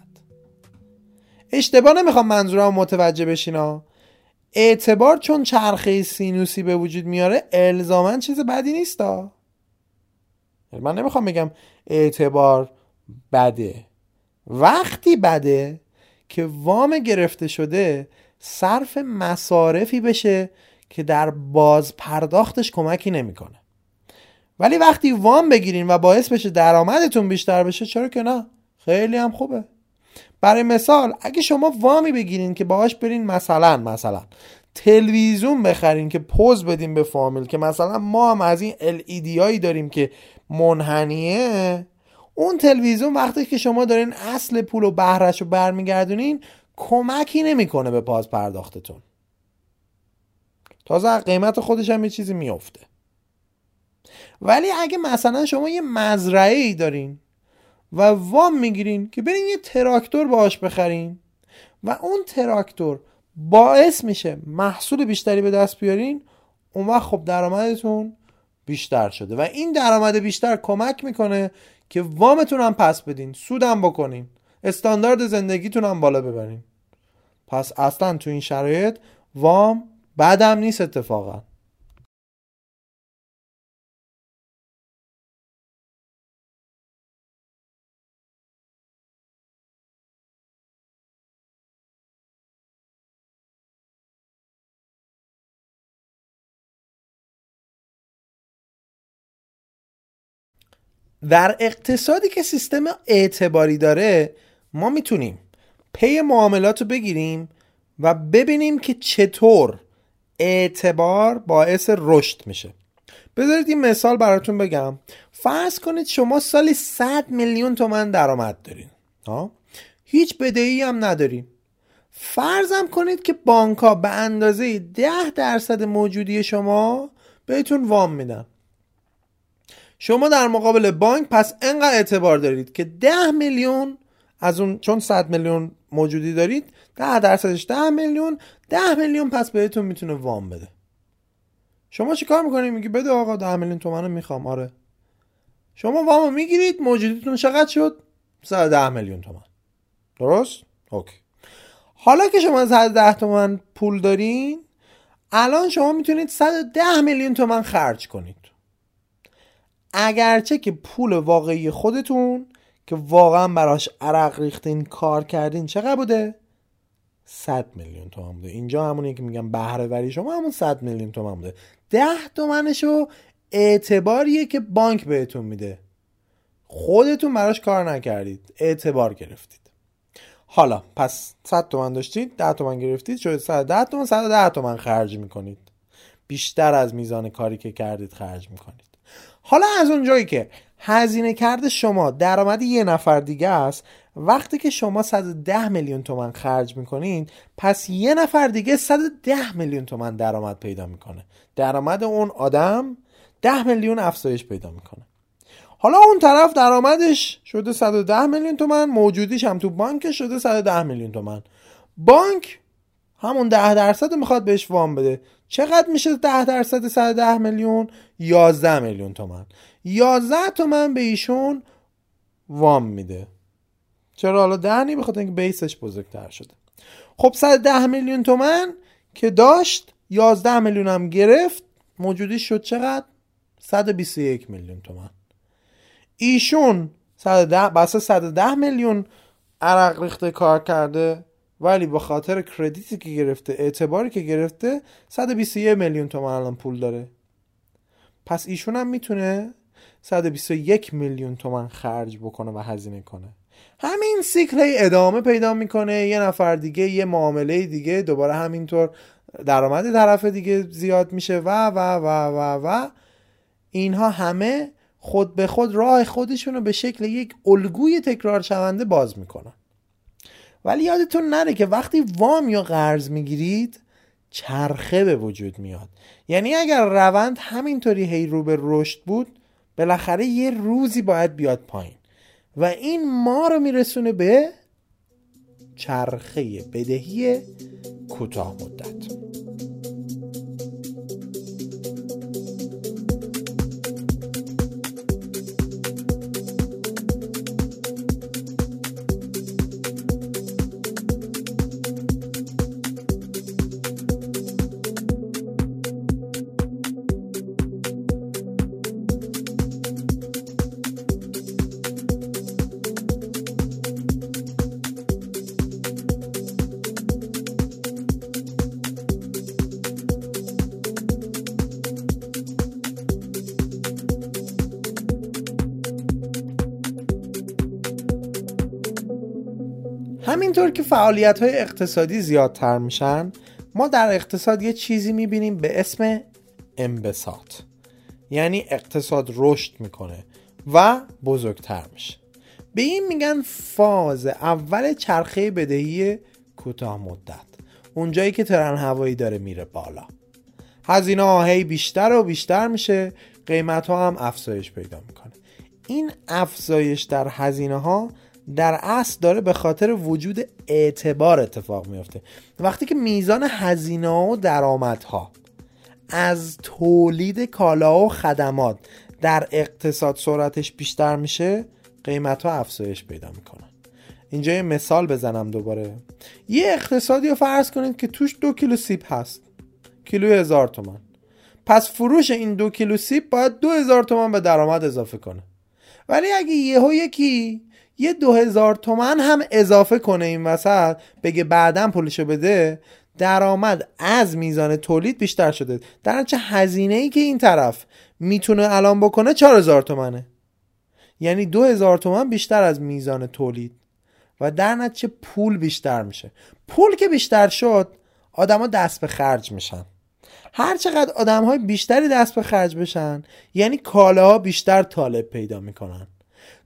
اشتباه نمی‌خوام منظورم متوجه بشینا اعتبار چون چرخه سینوسی به وجود میاره الزاما چیز بدی نیستا من نمی‌خوام بگم اعتبار بده. وقتی بده که وام گرفته شده صرف مصارفی بشه که در باز پرداختش کمکی نمی‌کنه. ولی وقتی وام بگیرین و باعث بشه درآمدتون بیشتر بشه چرا که نه؟ خیلی هم خوبه. برای مثال اگه شما وامی بگیرین که باهاش برین مثلا مثلا تلویزیون بخرین که پوز بدین به فامیل که مثلا ما هم از این LED هایی داریم که منحنیه اون تلویزیون وقتی که شما دارین اصل پول و بهرش رو برمیگردونین کمکی نمی‌کنه به پاس پرداختتون تازه قیمت خودش هم یه چیزی میفته ولی اگه مثلا شما یه مزرعه ای دارین و وام می‌گیرین که برین یه تراکتور باهاش بخرین و اون تراکتور باعث میشه محصول بیشتری به دست بیارین اون وقت خب درآمدتون بیشتر شده. و این درآمد بیشتر کمک می‌کنه که وامتون هم پس بدین سودم بکنین. استاندارد زندگیتون هم بالا ببرین پس اصلا تو این شرایط وام بعدم نیست اتفاقا. در اقتصادی که سیستم اعتباری داره ما می‌تونیم پی معاملات رو بگیریم و ببینیم که چطور اعتبار باعث رشد میشه. بذارید این مثال براتون بگم. فرض کنید شما سالی 100 میلیون تومن درآمد دارین. ها؟ هیچ بدهی هم ندارین فرضم کنید که بانک به اندازه ده درصد موجودی شما بهتون وام میدن. شما در مقابل بانک پس انقدر اعتبار دارید که ده میلیون از اون چون 100 میلیون موجودی دارید ده درصدش ده میلیون ده میلیون پس بهتون می‌تونه وام بده. شما چی کار می‌کنید میگی بده آقا ده میلیون تومن می‌خوام. آره. شما وامو می‌گیرید موجودیتون چقدر شد؟ 110 میلیون تومن. درست؟ اوکی. حالا که شما 110 تومن پول دارین الان شما می‌تونید 110 میلیون تومن خرج کنید. اگرچه که پول واقعی خودتون که واقعا براش عرق ریختین کار کردین چقدر بوده؟ 100 میلیون تومن بوده. اینجا همونی که میگم بهره وری شما همون 100 میلیون تومن بوده. 10 تومنشو اعتباریه که بانک بهتون میده. خودتون براش کار نکردید. اعتبار گرفتید. حالا پس 100 تومن داشتید 10 تومن گرفتید شده 110 تومن 110 تومن خرج می‌کنید. بیشتر از میزان کاری که کردید خرج می‌کنید. حالا از اونجایی که هزینه کرده شما. درآمد یه نفر دیگه است. وقتی که شما 110 میلیون تومن خرج می‌کنید پس یه نفر دیگه 110 میلیون تومن درآمد پیدا می‌کنه. درآمد اون آدم 10 میلیون افزایش پیدا می‌کنه. حالا اون طرف درآمدش شده 110 میلیون تومن موجودیش هم تو بانک شده 110 میلیون تومن. بانک همون 10 درصد می‌خواد بهش وام بده. چقدر میشه 10 درصد 110 میلیون؟ 11 میلیون تومن. 11 تومن به ایشون وام میده. چرا؟ حالا ده نی بخاطر اینکه بیسش بزرگتر شده. خب 110 میلیون تومن که داشت 11 میلیون هم گرفت موجودی شد چقدر؟ 121 میلیون تومن. ایشون 110 بس 110 میلیون عرق ریخته کار کرده ولی به خاطر کردیتی که گرفته اعتباری که گرفته 121 میلیون تومن الان پول داره. پس ایشون هم می‌تونه 121 میلیون تومن خرج بکنه و هزینه کنه. همین سیکل ادامه پیدا می‌کنه. یه نفر دیگه یه معامله دیگه دوباره همینطور درآمد طرف دیگه زیاد میشه و و و و و. اینها همه خود به خود راه خودشون رو به شکل یک الگوی تکرار شونده باز می‌کنن. ولی یادتون نره که وقتی وام یا قرض می‌گیرید چرخه به وجود میاد. یعنی اگر روند همینطوری هی رو به رشد بود بالاخره یه روزی باید بیاد پایین. و این ما رو میرسونه به چرخه بدهی کوتاه مدت. که فعالیت های اقتصادی زیادتر میشن ما در اقتصاد یه چیزی می‌بینیم به اسم انبساط. یعنی اقتصاد رشد می‌کنه و بزرگتر میشه. به این میگن فاز اول چرخه بدهی کوتاه مدت. اونجایی که ترن هوایی داره میره بالا. هزینه هی بیشتر و بیشتر میشه قیمت ها هم افزایش پیدا می‌کنه. این افزایش در هزینه ها در اصل داره به خاطر وجود اعتبار اتفاق میفته. وقتی که میزان هزینه و درآمدها از تولید کالا و خدمات در اقتصاد سرعتش بیشتر میشه قیمت ها افزایش پیدا می‌کنن. اینجا یه مثال بزنم دوباره. یه اقتصادی رو فرض کنید که توش دو کیلو سیب هست. کیلو هزار تومن پس فروش این دو کیلو سیب باید دو هزار تومن به درآمد اضافه کنه. ولی اگه یهو یکی یه دو هزار تومن هم اضافه کنه این وسط. بگه بعدا پولشو بده. درآمد از میزان تولید بیشتر شده. در چه هزینه ای که این طرف می‌تونه الان بکنه هزار تومنه. یعنی دو هزار تومن بیشتر از میزان تولید. و در نتیجه پول بیشتر میشه. پول که بیشتر شد آدما دست به خرج میشن. هر چقدر آدم های بیشتری دست به خرج بشن یعنی کالاها بیشتر طالب پیدا می‌کنن.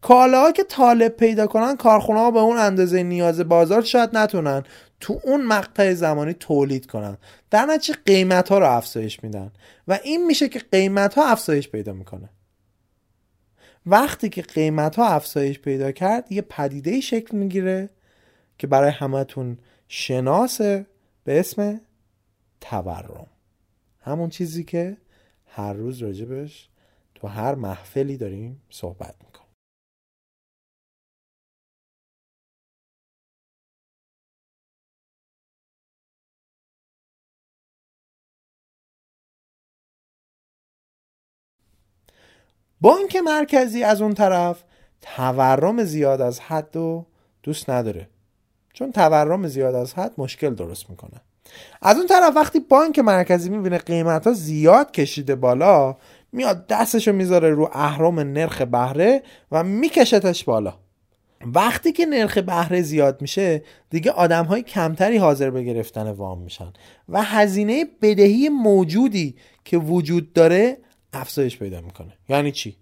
کالاها که طالب پیدا کنن کارخونه به اون اندازه نیاز بازار شاید نتونن تو اون مقطع زمانی تولید کنن. در نتیجه قیمت ها رو افزایش میدن و این میشه که قیمت ها افزایش پیدا می‌کنه. وقتی که قیمت ها افزایش پیدا کرد یه پدیده شکل می‌گیره که برای همتون شناسه به اسم تورم. همون چیزی که هر روز راجبش تو هر محفلی داریم صحبت بانک مرکزی از اون طرف تورم زیاد از حد و دوست نداره. چون تورم زیاد از حد مشکل درست می‌کنه. از اون طرف وقتی بانک مرکزی می‌بینه قیمت ها زیاد کشیده بالا میاد دستشو می‌ذاره رو اهرام نرخ بهره و میکشتش بالا. وقتی که نرخ بهره زیاد میشه دیگه آدم های کمتری حاضر به گرفتن وام میشن. و هزینه بدهی موجودی که وجود داره افزایش پیدا می‌کنه. یعنی چی؟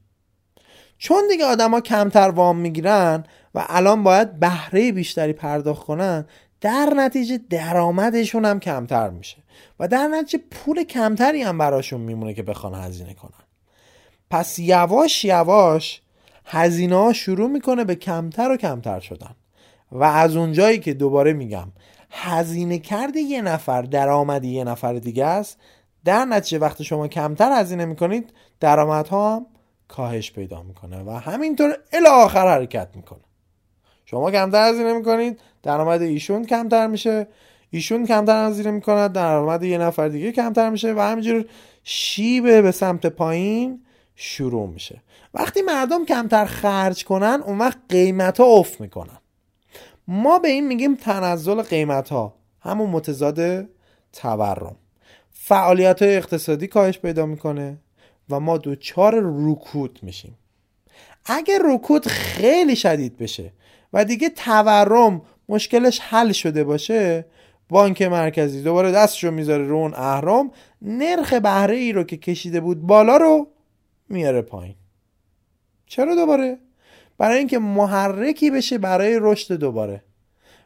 چون دیگه آدما کمتر وام می‌گیرن و الان باید بهره بیشتری پرداخت کنن در نتیجه درآمدشون هم کمتر میشه و در نتیجه پول کمتری هم براشون میمونه که بخوان هزینه کنن. پس یواش یواش هزینه ها شروع می‌کنه به کمتر و کمتر شدن. و از اونجایی که دوباره میگم هزینه کرده یه نفر درآمد یه نفر دیگه است در نتیجه وقتی شما کمتر هزینه می‌کنید درآمدها هم کاهش پیدا می‌کنه و همینطور الی آخر حرکت می‌کنه. شما کمتر هزینه می‌کنید درآمد ایشون کمتر میشه ایشون کمتر هزینه می‌کنه درآمد یه نفر دیگه کمتر میشه و همینجور شیبه به سمت پایین شروع میشه. وقتی مردم کمتر خرج کنن اون وقت قیمت ها افت می‌کنن. ما به این میگیم تنزل قیمت ها همون متضاد تورم. فعالیت های اقتصادی کاهش پیدا می‌کنه و ما دوچار رکود میشیم. اگر رکود خیلی شدید بشه و دیگه تورم مشکلش حل شده باشه بانک مرکزی دوباره دستشو می‌ذاره رو اون اهرام نرخ بهره ای رو که کشیده بود بالا رو میاره پایین. چرا دوباره؟ برای اینکه محرکی بشه برای رشد دوباره.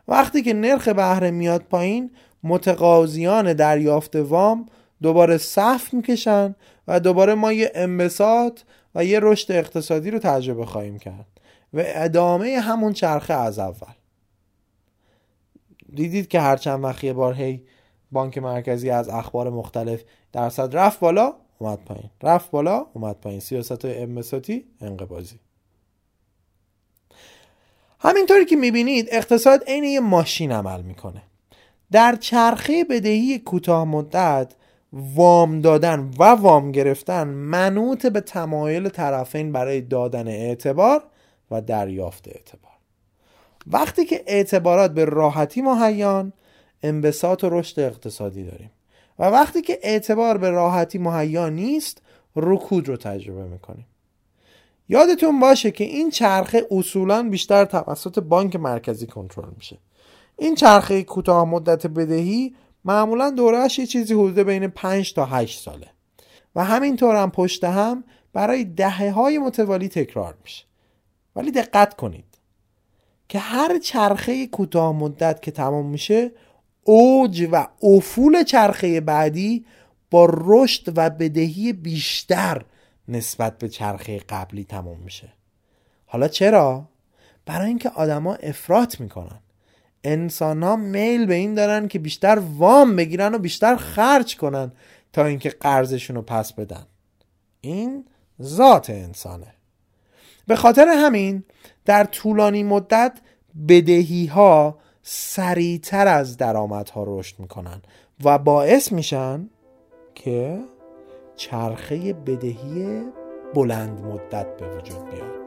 وقتی که نرخ بهره میاد پایین متقاضیان دریافت وام دوباره صف می‌کشن و دوباره ما یه انبساط و یه رشد اقتصادی رو تجربه خواهیم کرد. و ادامه همون چرخه از اول. دیدید که هر چند وقت یه بار هی بانک مرکزی از اخبار مختلف درصد رفت بالا اومد پایین. رفت بالا اومد پایین. سیاست های انبساطی انقبازی همینطوری که می‌بینید اقتصاد عین یه ماشین عمل می‌کنه. در چرخه بدهی کوتاه مدت وام دادن و وام گرفتن منوط به تمایل طرفین برای دادن اعتبار و دریافت اعتبار. وقتی که اعتبارات به راحتی مهیان انبساط و رشد اقتصادی داریم. و وقتی که اعتبار به راحتی مهیا نیست رکود رو تجربه می‌کنیم. یادتون باشه که این چرخه اصولا بیشتر توسط بانک مرکزی کنترل میشه. این چرخه کوتاه مدت بدهی معمولا دورهش یه چیزی حدود بین 5 تا 8 ساله. و همینطور هم پشت هم برای دهه های متوالی تکرار میشه. ولی دقت کنید که هر چرخه کوتاه مدت که تمام میشه اوج و افول چرخه بعدی با رشد و بدهی بیشتر نسبت به چرخه قبلی تمام میشه. حالا چرا؟ برای اینکه آدما افراط می‌کنن. انسان ها میل به این دارن که بیشتر وام بگیرن و بیشتر خرج کنن تا اینکه قرضشون رو پس بدن. این ذات انسانه. به خاطر همین در طولانی مدت بدهی ها سریعتر از درآمدها رشد می‌کنن و باعث میشن که چرخه بدهی بلند مدت به وجود بیاد.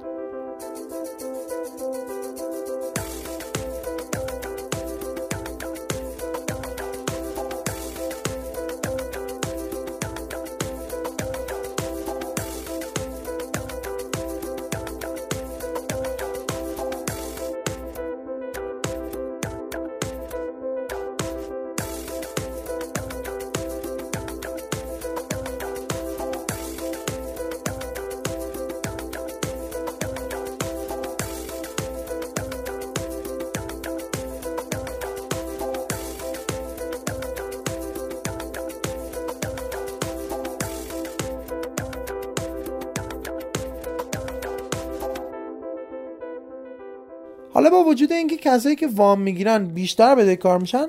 کسایی که وام می‌گیرن بیشتر بده کار میشن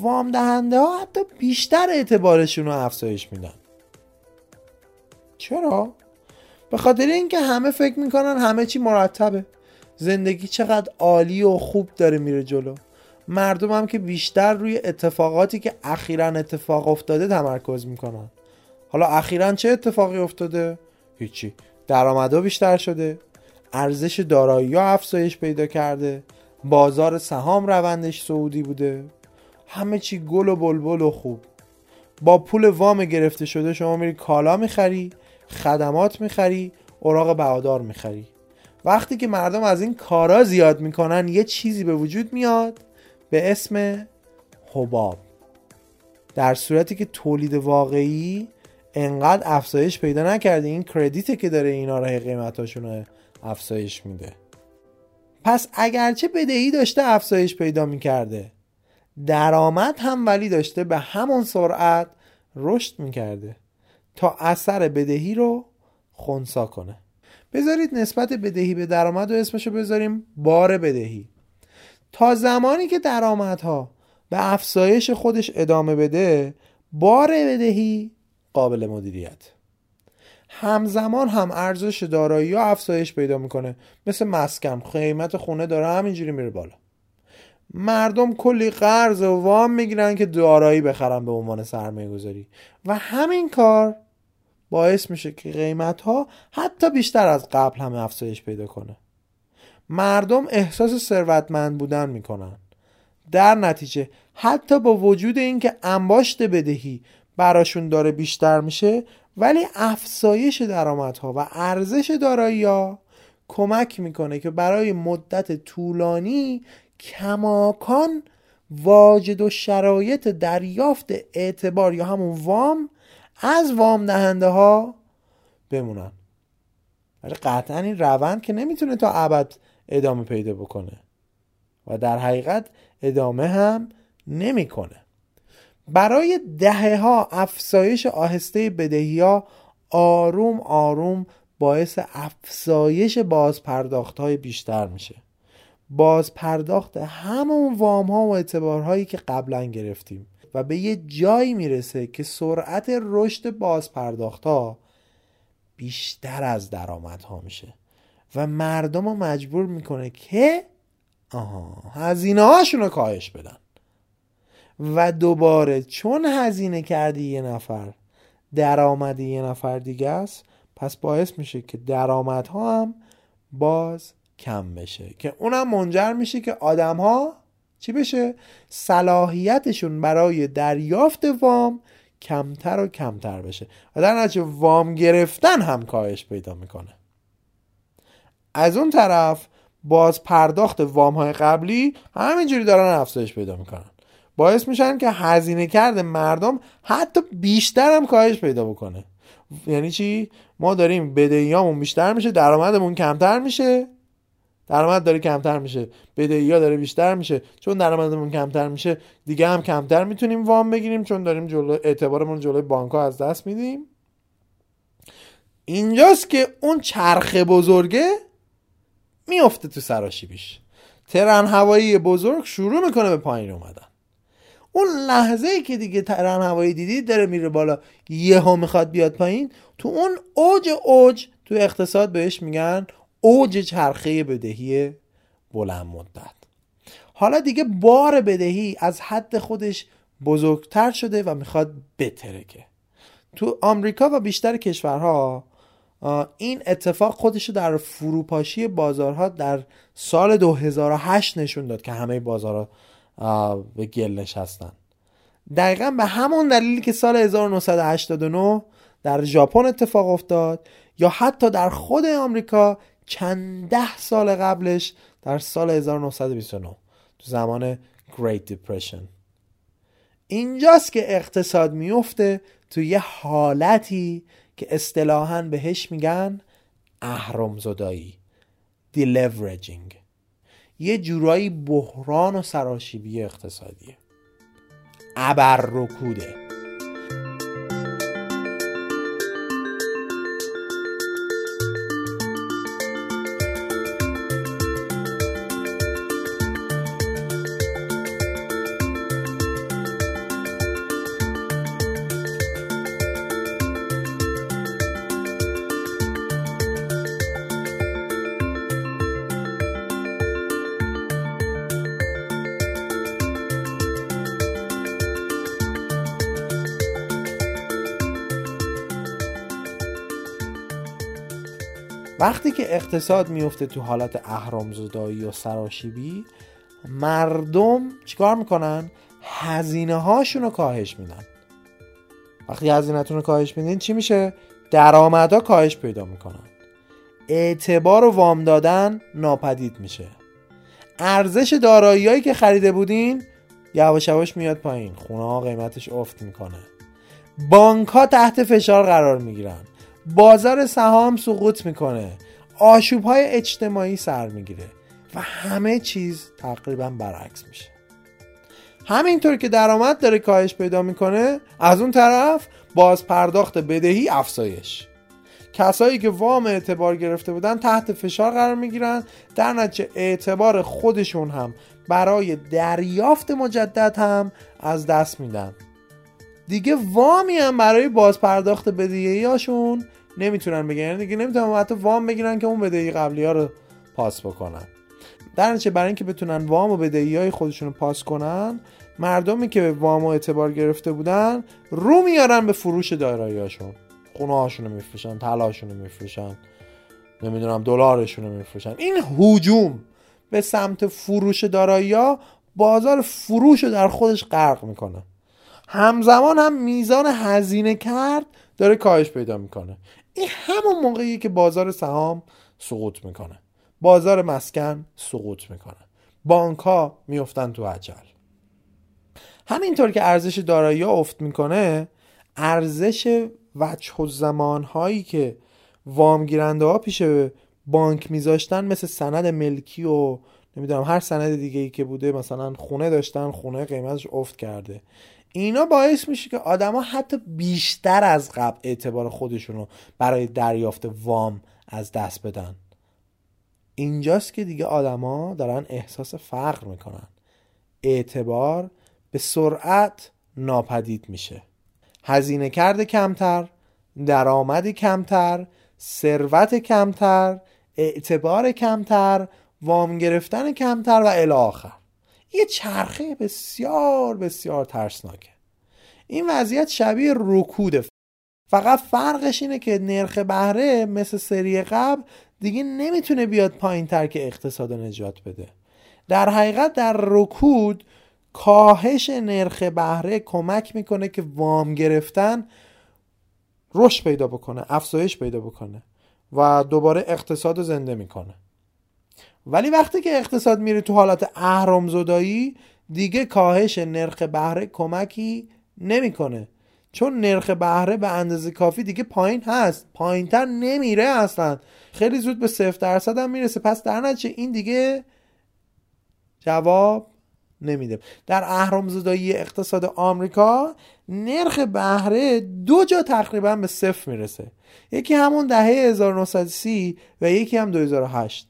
وام دهنده ها حتی بیشتر اعتبارشون رو افزایش میدن. چرا؟ به خاطر اینکه همه فکر می‌کنن همه چی مرتبه. زندگی چقدر عالی و خوب داره میره جلو. مردم هم که بیشتر روی اتفاقاتی که اخیرا اتفاق افتاده تمرکز می‌کنن. حالا اخیرا چه اتفاقی افتاده؟ هیچی. درآمدها بیشتر شده. ارزش دارایی افزایش پیدا کرده. بازار سهام روندش سعودی بوده. همه چی گل و بلبل و خوب. با پول وام گرفته شده شما میری کالا می‌خری خدمات می‌خری اوراق بهادار می‌خری. وقتی که مردم از این کارا زیاد می‌کنن یه چیزی به وجود میاد به اسم حباب. در صورتی که تولید واقعی انقدر افزایش پیدا نکرده این کردیته که داره اینا رو قیمتاشون رو افزایش میده. پس اگرچه بدهی داشته افزایش پیدا می‌کرده. درآمد هم ولی داشته به همون سرعت رشد می‌کرده تا اثر بدهی رو خونسا کنه. بذارید نسبت بدهی به درآمد و اسمشو بذاریم بار بدهی. تا زمانی که درآمدها به افزایش خودش ادامه بده بار بدهی قابل مدیریت. همزمان هم ارزش دارایی ها افزایش پیدا می‌کنه. مثل مسکن قیمت خونه داره همینجوری میره بالا. مردم کلی قرض و وام می‌گیرن که دارایی بخرن به عنوان سرمایه گذاری و همین کار باعث میشه که قیمت ها حتی بیشتر از قبل هم افزایش پیدا کنه. مردم احساس ثروتمند بودن می‌کنن. در نتیجه حتی با وجود اینکه انباشت بدهی براشون داره بیشتر میشه ولی افزایش درآمدها و ارزش دارایی کمک می‌کنه که برای مدت طولانی کماکان واجد و شرایط دریافت اعتبار یا همون وام از وام دهنده ها بمونن. ولی قطعا این روند که نمی‌تونه تا ابد ادامه پیدا بکنه و در حقیقت ادامه هم نمی‌کنه. برای دهه ها افزایش آهسته بدهی ها آروم آروم باعث افزایش بازپرداخت های بیشتر میشه. بازپرداخت همون وام ها و اعتبارهایی که قبلا گرفتیم و به یه جایی می‌رسه که سرعت رشد بازپرداخت ها بیشتر از درآمد ها میشه و مردم رو مجبور می‌کنه که آها هزینه هاشون رو کاهش بدن. و دوباره چون هزینه کردی یه نفر درآمد یه نفر دیگه است پس باعث میشه که درآمدها هم باز کم بشه. که اونم منجر میشه که آدم ها چی بشه؟ صلاحیتشون برای دریافت وام کمتر و کمتر بشه. و در نتیجه وام گرفتن هم کاهش پیدا می‌کنه. از اون طرف باز پرداخت وام های قبلی همینجوری دارن افزایش پیدا می‌کنن. باعث میشن که هزینه کرده مردم حتی بیشتر هم کاهش پیدا بکنه. یعنی چی؟ ما داریم بدهیامون بیشتر میشه درآمدمون کمتر میشه. درآمد داره کمتر میشه بدهی ها داره بیشتر میشه. چون درآمدمون کمتر میشه دیگه هم کمتر می‌تونیم وام بگیریم چون داریم جلو اعتبارمون جلوی بانک ها از دست میدیم. اینجاست که اون چرخ بزرگه میفته تو سراشیبیش. ترن هوایی بزرگ شروع می‌کنه به پایین اومدن. اون لحظه که دیگه ترن هوایی دیدید داره میره بالا. یهو می‌خواد بیاد پایین. تو اون اوج اوج تو اقتصاد بهش میگن اوج چرخه بدهی بلند مدت. حالا دیگه بار بدهی از حد خودش بزرگتر شده و می‌خواد بترکه. تو آمریکا و بیشتر کشورها این اتفاق خودشو در فروپاشی بازارها در سال 2008 نشون داد که همه بازارها به گل نشستن. دقیقا به همون دلیلی که سال 1989 در ژاپن اتفاق افتاد یا حتی در خود آمریکا چند ده سال قبلش در سال 1929 تو زمان Great Depression. اینجاست که اقتصاد میفته تو یه حالتی که اصطلاحا بهش میگن اهرم زدایی دیلورجینگ یه جورایی بحران و سراشیبی اقتصادیه. ابر رکوده وقتی که اقتصاد میفته تو حالت اهرامزدایی و سراشیبی مردم چیکار می‌کنن؟ هزینه هاشون رو کاهش میدن. وقتی هزینهتون رو کاهش میدین چی میشه؟ درآمدها کاهش پیدا می‌کنن. اعتبار و وام دادن ناپدید میشه. ارزش داراییایی که خریده بودین یواش یواش میاد پایین. خونه ها قیمتش افت می‌کنه. بانک ها تحت فشار قرار می‌گیرن. بازار سهام سقوط می‌کنه. آشوب های اجتماعی سر می‌گیره و همه چیز تقریبا برعکس میشه. همینطور که درآمد داره کاهش پیدا می‌کنه از اون طرف باز پرداخت بدهی افزایش. کسایی که وام اعتبار گرفته بودن تحت فشار قرار می‌گیرن در نتیجه اعتبار خودشون هم برای دریافت مجدد هم از دست میدن. دیگه وامی هم برای باز پرداخت بدهی هاشون نمی‌تونن بگیرن یعنی دیگه نمی‌تونن حتی وام بگیرن که اون بدهی قبلی ها رو پاس بکنن. در نتیجه برای اینکه بتونن وام و بدهی های خودشون رو پاس کنن مردمی که به وام و اعتبار گرفته بودن رو میارن به فروش داراییاشون خونه هاشون رو میفروشن طلاشون رو میفروشن نمی‌دونم دلارشون رو میفروشن. این هجوم به سمت فروش دارایی ها بازار فروش رو در خودش غرق می‌کنه. همزمان هم میزان هزینه کرد داره کاهش پیدا می‌کنه. این همون موقعی که بازار سهام سقوط می‌کنه. بازار مسکن سقوط می‌کنه. بانک ها میفتن تو عجل. همینطور که ارزش دارایی ها افت می‌کنه ارزش وجه و زمان هایی که وام گیرنده ها پیش بانک میذاشتن مثل سند ملکی و نمی‌دونم هر سند دیگه ای که بوده مثلا خونه داشتن خونه قیمتش افت کرده. اینا باعث میشه که آدما حتی بیشتر از قبل اعتبار خودشونو برای دریافت وام از دست بدن. اینجاست که دیگه آدما دارن احساس فقر می‌کنن. اعتبار به سرعت ناپدید میشه. هزینه کرده کمتر درآمد کمتر ثروت کمتر اعتبار کمتر وام گرفتن کمتر و الی آخر. یه چرخه بسیار بسیار ترسناکه. این وضعیت شبیه رکوده. فقط فرقش اینه که نرخ بهره مثل سری قبل دیگه نمی‌تونه بیاد پایین تر که اقتصاد نجات بده. در حقیقت در رکود کاهش نرخ بهره کمک می‌کنه که وام گرفتن رشد پیدا بکنه افزایش پیدا بکنه و دوباره اقتصاد زنده می‌کنه. ولی وقتی که اقتصاد میره تو حالت اهرامزدایی دیگه کاهش نرخ بهره کمکی نمی‌کنه. چون نرخ بهره به اندازه کافی دیگه پایین هست. پایینتر نمیره اصلا. خیلی زود به صفر درصد هم می‌رسه. پس در نتیجه این دیگه جواب نمیده. در اهرامزدایی اقتصاد آمریکا نرخ بهره دو جا تقریبا به صفر می‌رسه. یکی همون دهه 1930 و یکی هم 2008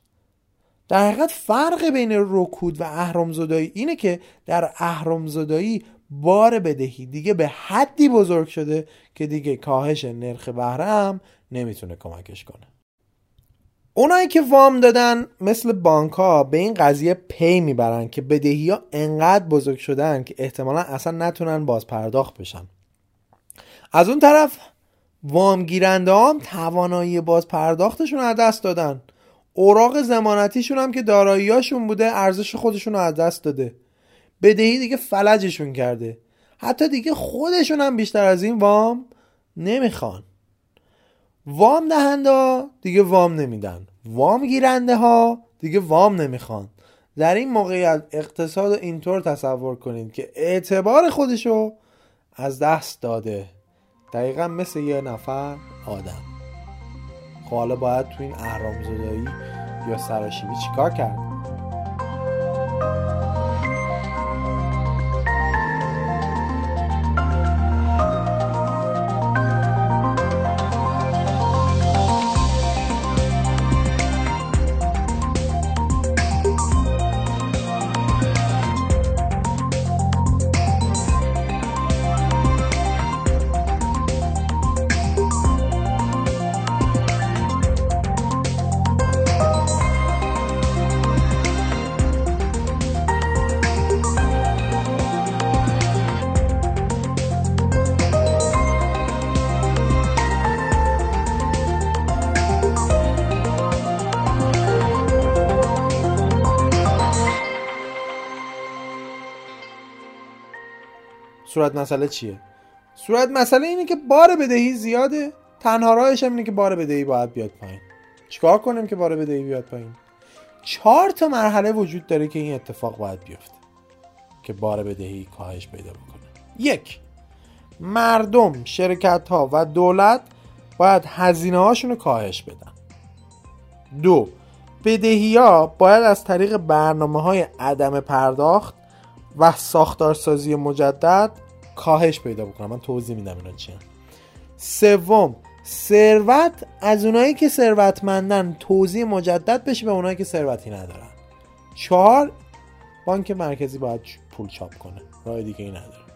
در حقیقت فرق بین رکود و اهرامزدایی اینه که در اهرامزدایی بار بدهی. دیگه به حدی بزرگ شده که دیگه کاهش نرخ بهره هم نمی‌تونه کمکش کنه. اونایی که وام دادن مثل بانک ها به این قضیه پی می‌برن که بدهی ها انقدر بزرگ شدن که احتمالا اصلا نتونن باز پرداخت بشن. از اون طرف وام گیرنده هم توانایی باز پرداختشون از دست دادن. اوراق زمانتیشون هم که داراییاشون بوده ارزش خودشون رو از دست داده. بدهی دیگه فلجشون کرده. حتی دیگه خودشون هم بیشتر از این وام نمی‌خوان. وام دهنده دیگه وام نمیدن. وام گیرنده ها دیگه وام نمی‌خوان. در این موقعیت اقتصاد اینطور تصور کنید که اعتبار خودشو از دست داده. دقیقا مثل یه نفر آدم. خب حالا باید تو این اهرام زدایی یا سراشیبی چیکار کرد؟ صورت مسئله چیه؟ صورت مسئله اینه که بار بدهی زیاده تنها راهش هم اینه که بار بدهی باید بیاد پایین. چیکار کنیم که بار بدهی بیاد پایین؟ چهار تا مرحله وجود داره که این اتفاق باید بیفته که بار بدهی کاهش پیدا بکنه. یک مردم شرکت ها و دولت باید هزینه هاشون رو کاهش بدن. دو بدهی ها باید از طریق برنامه های عدم پرداخت و ساختارسازی مجدد کاهش پیدا بکنم. من توضیح میدم اینا چیه. سوم ثروت از اونایی که ثروتمندن توضیح مجدد بشه به اونایی که ثروتی ندارن. چهار بانک مرکزی باید پول چاپ کنه. راه دیگه ای نداره.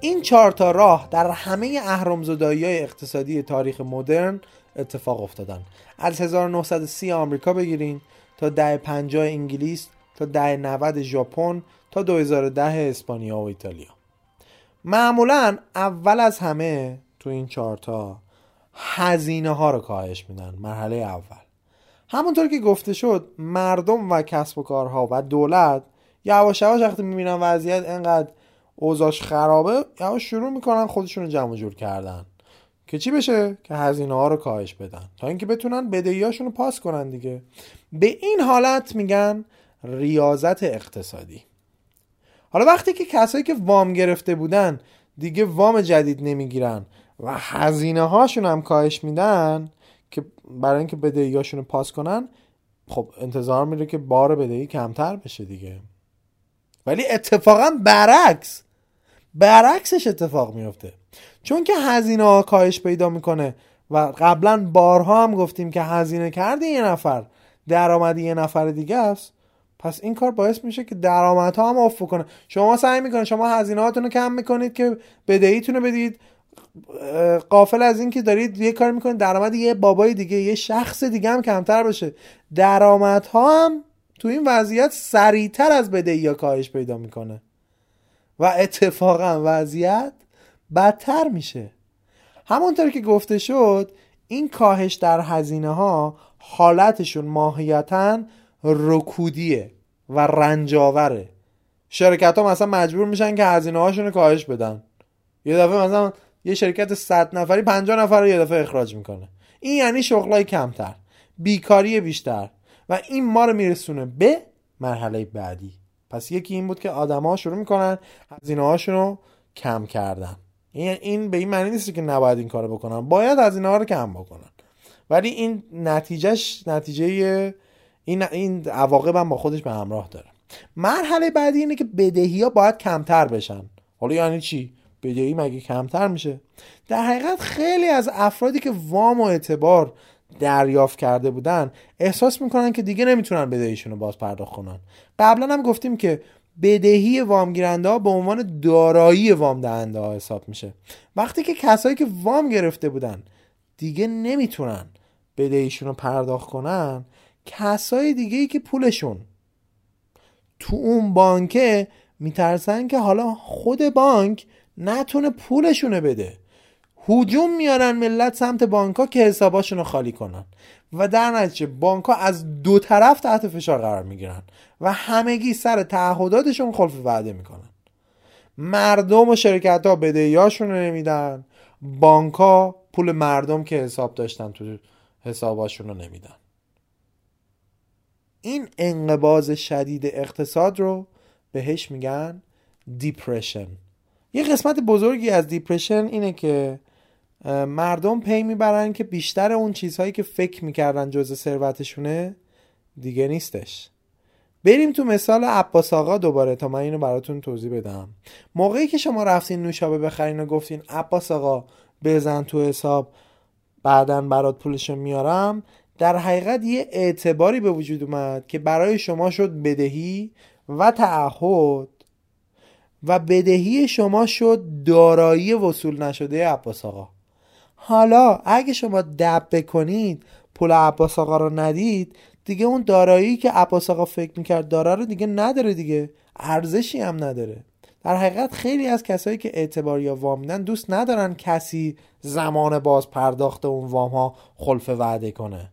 این چهار تا راه در همه اهرامزدایی های اقتصادی تاریخ مدرن اتفاق افتادن. از 1930 آمریکا بگیرین تا ده 50 انگلیس تا ده 90 ژاپن تا 2010 اسپانیا و ایتالیا. معمولا اول از همه تو این چارتا هزینه ها رو کاهش میدن مرحله اول. همونطور که گفته شد مردم و کسب و کارها و دولت یواش یواش وقتی می‌بینن وضعیت انقدر اوضاعش خرابه یواش شروع می‌کنن خودشون رو جمع جور کردن. که چی بشه؟ که هزینه ها رو کاهش بدن. تا اینکه بتونن بدهیاشون رو پاس کنن دیگه. به این حالت میگن ریاضت اقتصادی. حالا وقتی که کسایی که وام گرفته بودن دیگه وام جدید نمی‌گیرن و هزینه هاشون هم کاهش میدن که برای اینکه بدهیاشون رو پاس کنن خب انتظار میره که بار بدهی کمتر بشه دیگه. ولی اتفاقا برعکس برعکسش اتفاق میفته چون که هزینه ها کاهش پیدا می‌کنه و قبلا بارها هم گفتیم که هزینه کرده یه نفر درآمدی یه نفر دیگه است. پس این کار باعث میشه که درآمدها هم افت کنه. شما سعی می‌کنید شما هزینه رو کم می‌کنید که بدهیتون بدید. قافل از اینکه دارید یه کار می‌کنید درآمد یه بابای دیگه یه شخص دیگه هم کمتر بشه درآمدها هم تو این وضعیت سریعتر از بدهی کاهش پیدا می‌کنه. و اتفاقا وضعیت بدتر میشه. همونطور که گفته شد این کاهش در هزینه ها حالتشون ماهیتا رکودیه و رنجاوره. شرکت ها مثلا مجبور میشن که هزینه هاشون رو کاهش بدن. یه دفعه مثلا یه شرکت 100 نفری 50 نفر رو یه دفعه اخراج می‌کنه. این یعنی شغلای کمتر بیکاری بیشتر و این ما رو میرسونه به مرحله بعدی. پس یکی این بود که آدما شروع می‌کنن هزینه هاشون رو کم کردن. این این به این معنی نیست که نباید این کارو بکنن. باید هزینه ها رو کم بکنن. ولی این نتیجهش نتیجه این این عواقب هم با خودش به همراه داره. مرحله بعدی اینه که بدهی ها باید کمتر بشن. حالا یعنی چی؟ بدهی مگه کمتر میشه؟ در حقیقت خیلی از افرادی که وام و اعتبار دریافت کرده بودن احساس می‌کنن که دیگه نمی‌تونن بدهیشون رو باز پرداخت کنن. قبلا هم گفتیم که بدهی وام گیرنده ها به عنوان دارایی وام دهنده ها حساب میشه. وقتی که کسایی که وام گرفته بودن دیگه نمی‌تونن بدهیشون رو پرداخت کنن کسای دیگه ای که پولشون. تو اون بانکه میترسن که حالا خود بانک نتونه پولشونه بده. هجوم میارن ملت سمت بانکا که حساباشون رو خالی کنن. و در نتیجه بانکا از دو طرف تحت فشار قرار می‌گیرن و همگی سر تعهداتشون خلف وعده می‌کنن. مردم و شرکت ها بدهیاشون رو نمیدن. بانکا پول مردم که حساب داشتن تو حساباشون رو نمیدن. این انقباز شدید اقتصاد رو بهش میگن depression یه قسمت بزرگی از depression اینه که مردم پی می‌برن که بیشتر اون چیزهایی که فکر می‌کردن جز ثروتشونه دیگه نیستش. بریم تو مثال عباس آقا دوباره تا من اینو براتون توضیح بدم. موقعی که شما رفتین نوشابه بخرین و گفتین عباس آقا بزن تو حساب بعدا برات پولشو میارم در حقیقت یه اعتباری به وجود اومد که برای شما شد بدهی و تعهد و بدهی شما شد دارایی وصول نشده عباس آقا. حالا اگه شما دب بکنید پول عباس آقا رو ندید دیگه اون دارایی که عباس آقا فکر می‌کرد داره رو دیگه نداره دیگه. ارزشی هم نداره. در حقیقت خیلی از کسایی که اعتبار یا وام میدن دوست ندارن کسی زمان باز پرداخت اون وام ها خلف وعده کنه.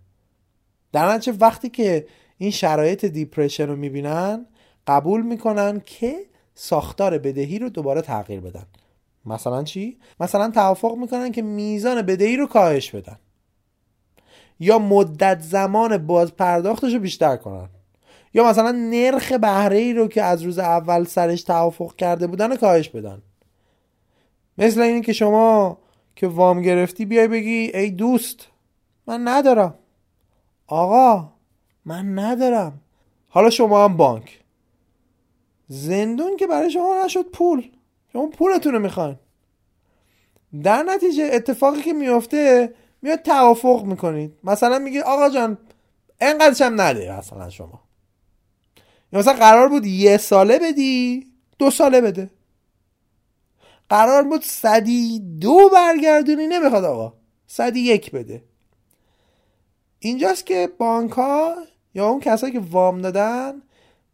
در نتیجه وقتی که این شرایط دیپرشن رو می‌بینن قبول می‌کنن که ساختار بدهی رو دوباره تغییر بدن. مثلا چی؟ مثلا توافق می‌کنن که میزان بدهی رو کاهش بدن. یا مدت زمان باز پرداختش رو بیشتر کنن. یا مثلا نرخ بهره ای رو که از روز اول سرش توافق کرده بودن رو کاهش بدن. مثل اینی که شما که وام گرفتی بیای بگی ای دوست من ندارم. آقا من ندارم. حالا شما هم بانک. زندون که برای شما نشد پول. شما پولتون رو می‌خواین. در نتیجه اتفاقی که میافته میاد توافق می‌کنید. مثلا میگه آقا جان انقدرش هم نده مثلا شما. یا مثلا قرار بود یه ساله بدی دو ساله بده. قرار بود صدی دو برگردونی نمی‌خواد آقا. صدی یک بده. اینجاست که بانک ها یا اون کسایی که وام دادن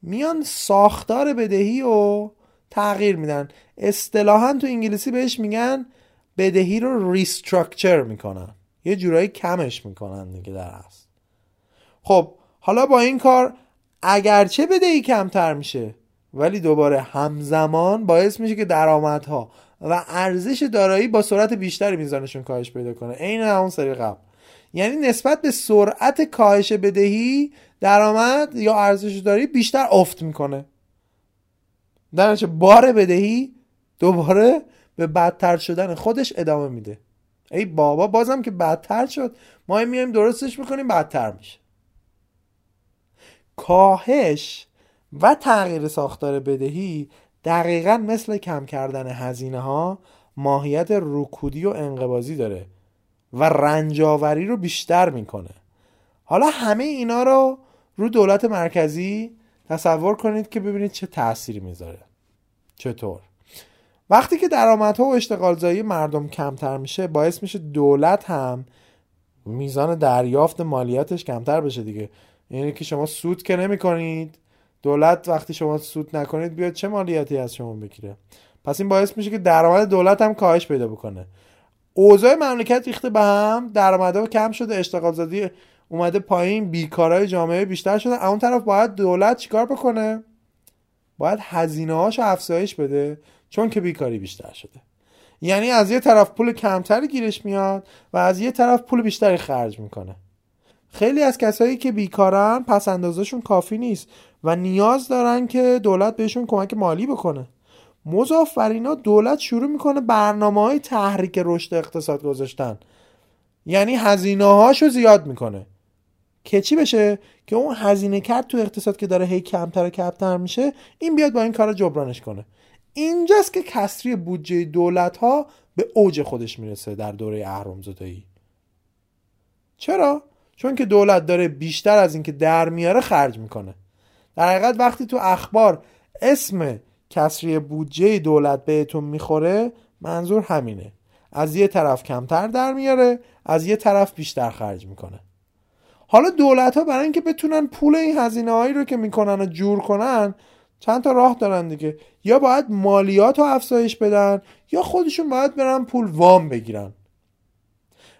میان ساختار بدهی رو تغییر میدن. اصطلاحا تو انگلیسی بهش میگن بدهی رو ریستراکچر می‌کنن. یه جورایی کمش می‌کنن دیگه در هست خب حالا با این کار اگرچه بدهی کمتر میشه ولی دوباره همزمان باعث میشه که درآمدها و ارزش دارایی با سرعت بیشتری میزانشون کاهش پیدا کنه. عین همون سری قبل. یعنی نسبت به سرعت کاهش بدهی درآمد یا ارزش داری بیشتر افت می‌کنه. در بار بدهی دوباره به بدتر شدن خودش ادامه میده. ای بابا بازم که بدتر شد. ما میایم درستش می‌کنیم بدتر میشه. کاهش و تغییر ساختار بدهی دقیقا مثل کم کردن هزینه ها ماهیت رکودی و انقبازی داره. و رنجاوری رو بیشتر می‌کنه. حالا همه اینا رو رو دولت مرکزی تصور کنید که ببینید چه تأثیری می‌ذاره. چطور؟ وقتی که درآمدها و اشتغالزایی مردم کمتر میشه باعث میشه دولت هم میزان دریافت مالیاتش کمتر بشه دیگه. یعنی که شما سود که نمی کنید دولت وقتی شما سود نکنید بیاد چه مالیاتی از شما بگیره؟ پس این باعث میشه که درآمد دولت هم کاهش پیدا بکنه. اوضاع مملکت ریخته به هم درآمدها کم شده اشتغال زدی اومده پایین بیکارای جامعه بیشتر شده اون طرف باید دولت چیکار بکنه؟ باید هزینه هاشو افزایش بده چون که بیکاری بیشتر شده. یعنی از یه طرف پول کمتری گیرش میاد و از یه طرف پول بیشتری خرج می‌کنه. خیلی از کسایی که بیکارن پس اندازشون کافی نیست و نیاز دارن که دولت بهشون کمک مالی بکنه. مضاف بر اینا دولت شروع می‌کنه برنامه های تحریک رشد اقتصاد گذاشتن. یعنی هزینه هاشو زیاد می‌کنه. که چی بشه؟ که اون هزینه کرد تو اقتصاد که داره هی کمتر و کمتر میشه این بیاد با این کار جبرانش کنه. اینجاست که کسری بودجه دولت ها به اوج خودش می‌رسه در دوره اهرمزادایی چرا؟ چون که دولت داره بیشتر از اینکه در میاره خرج می‌کنه. در حقیقت وقتی تو اخبار اسم کسری بودجه دولت بهتون می‌خوره منظور همینه. از یه طرف کمتر در میاره از یه طرف بیشتر خرج می‌کنه. حالا دولت ها برای اینکه بتونن پول این هزینه هایی رو که می‌کنن و جور کنن چند تا راه دارن دیگه. یا باید مالیات رو افزایش بدن یا خودشون باید برن پول وام بگیرن.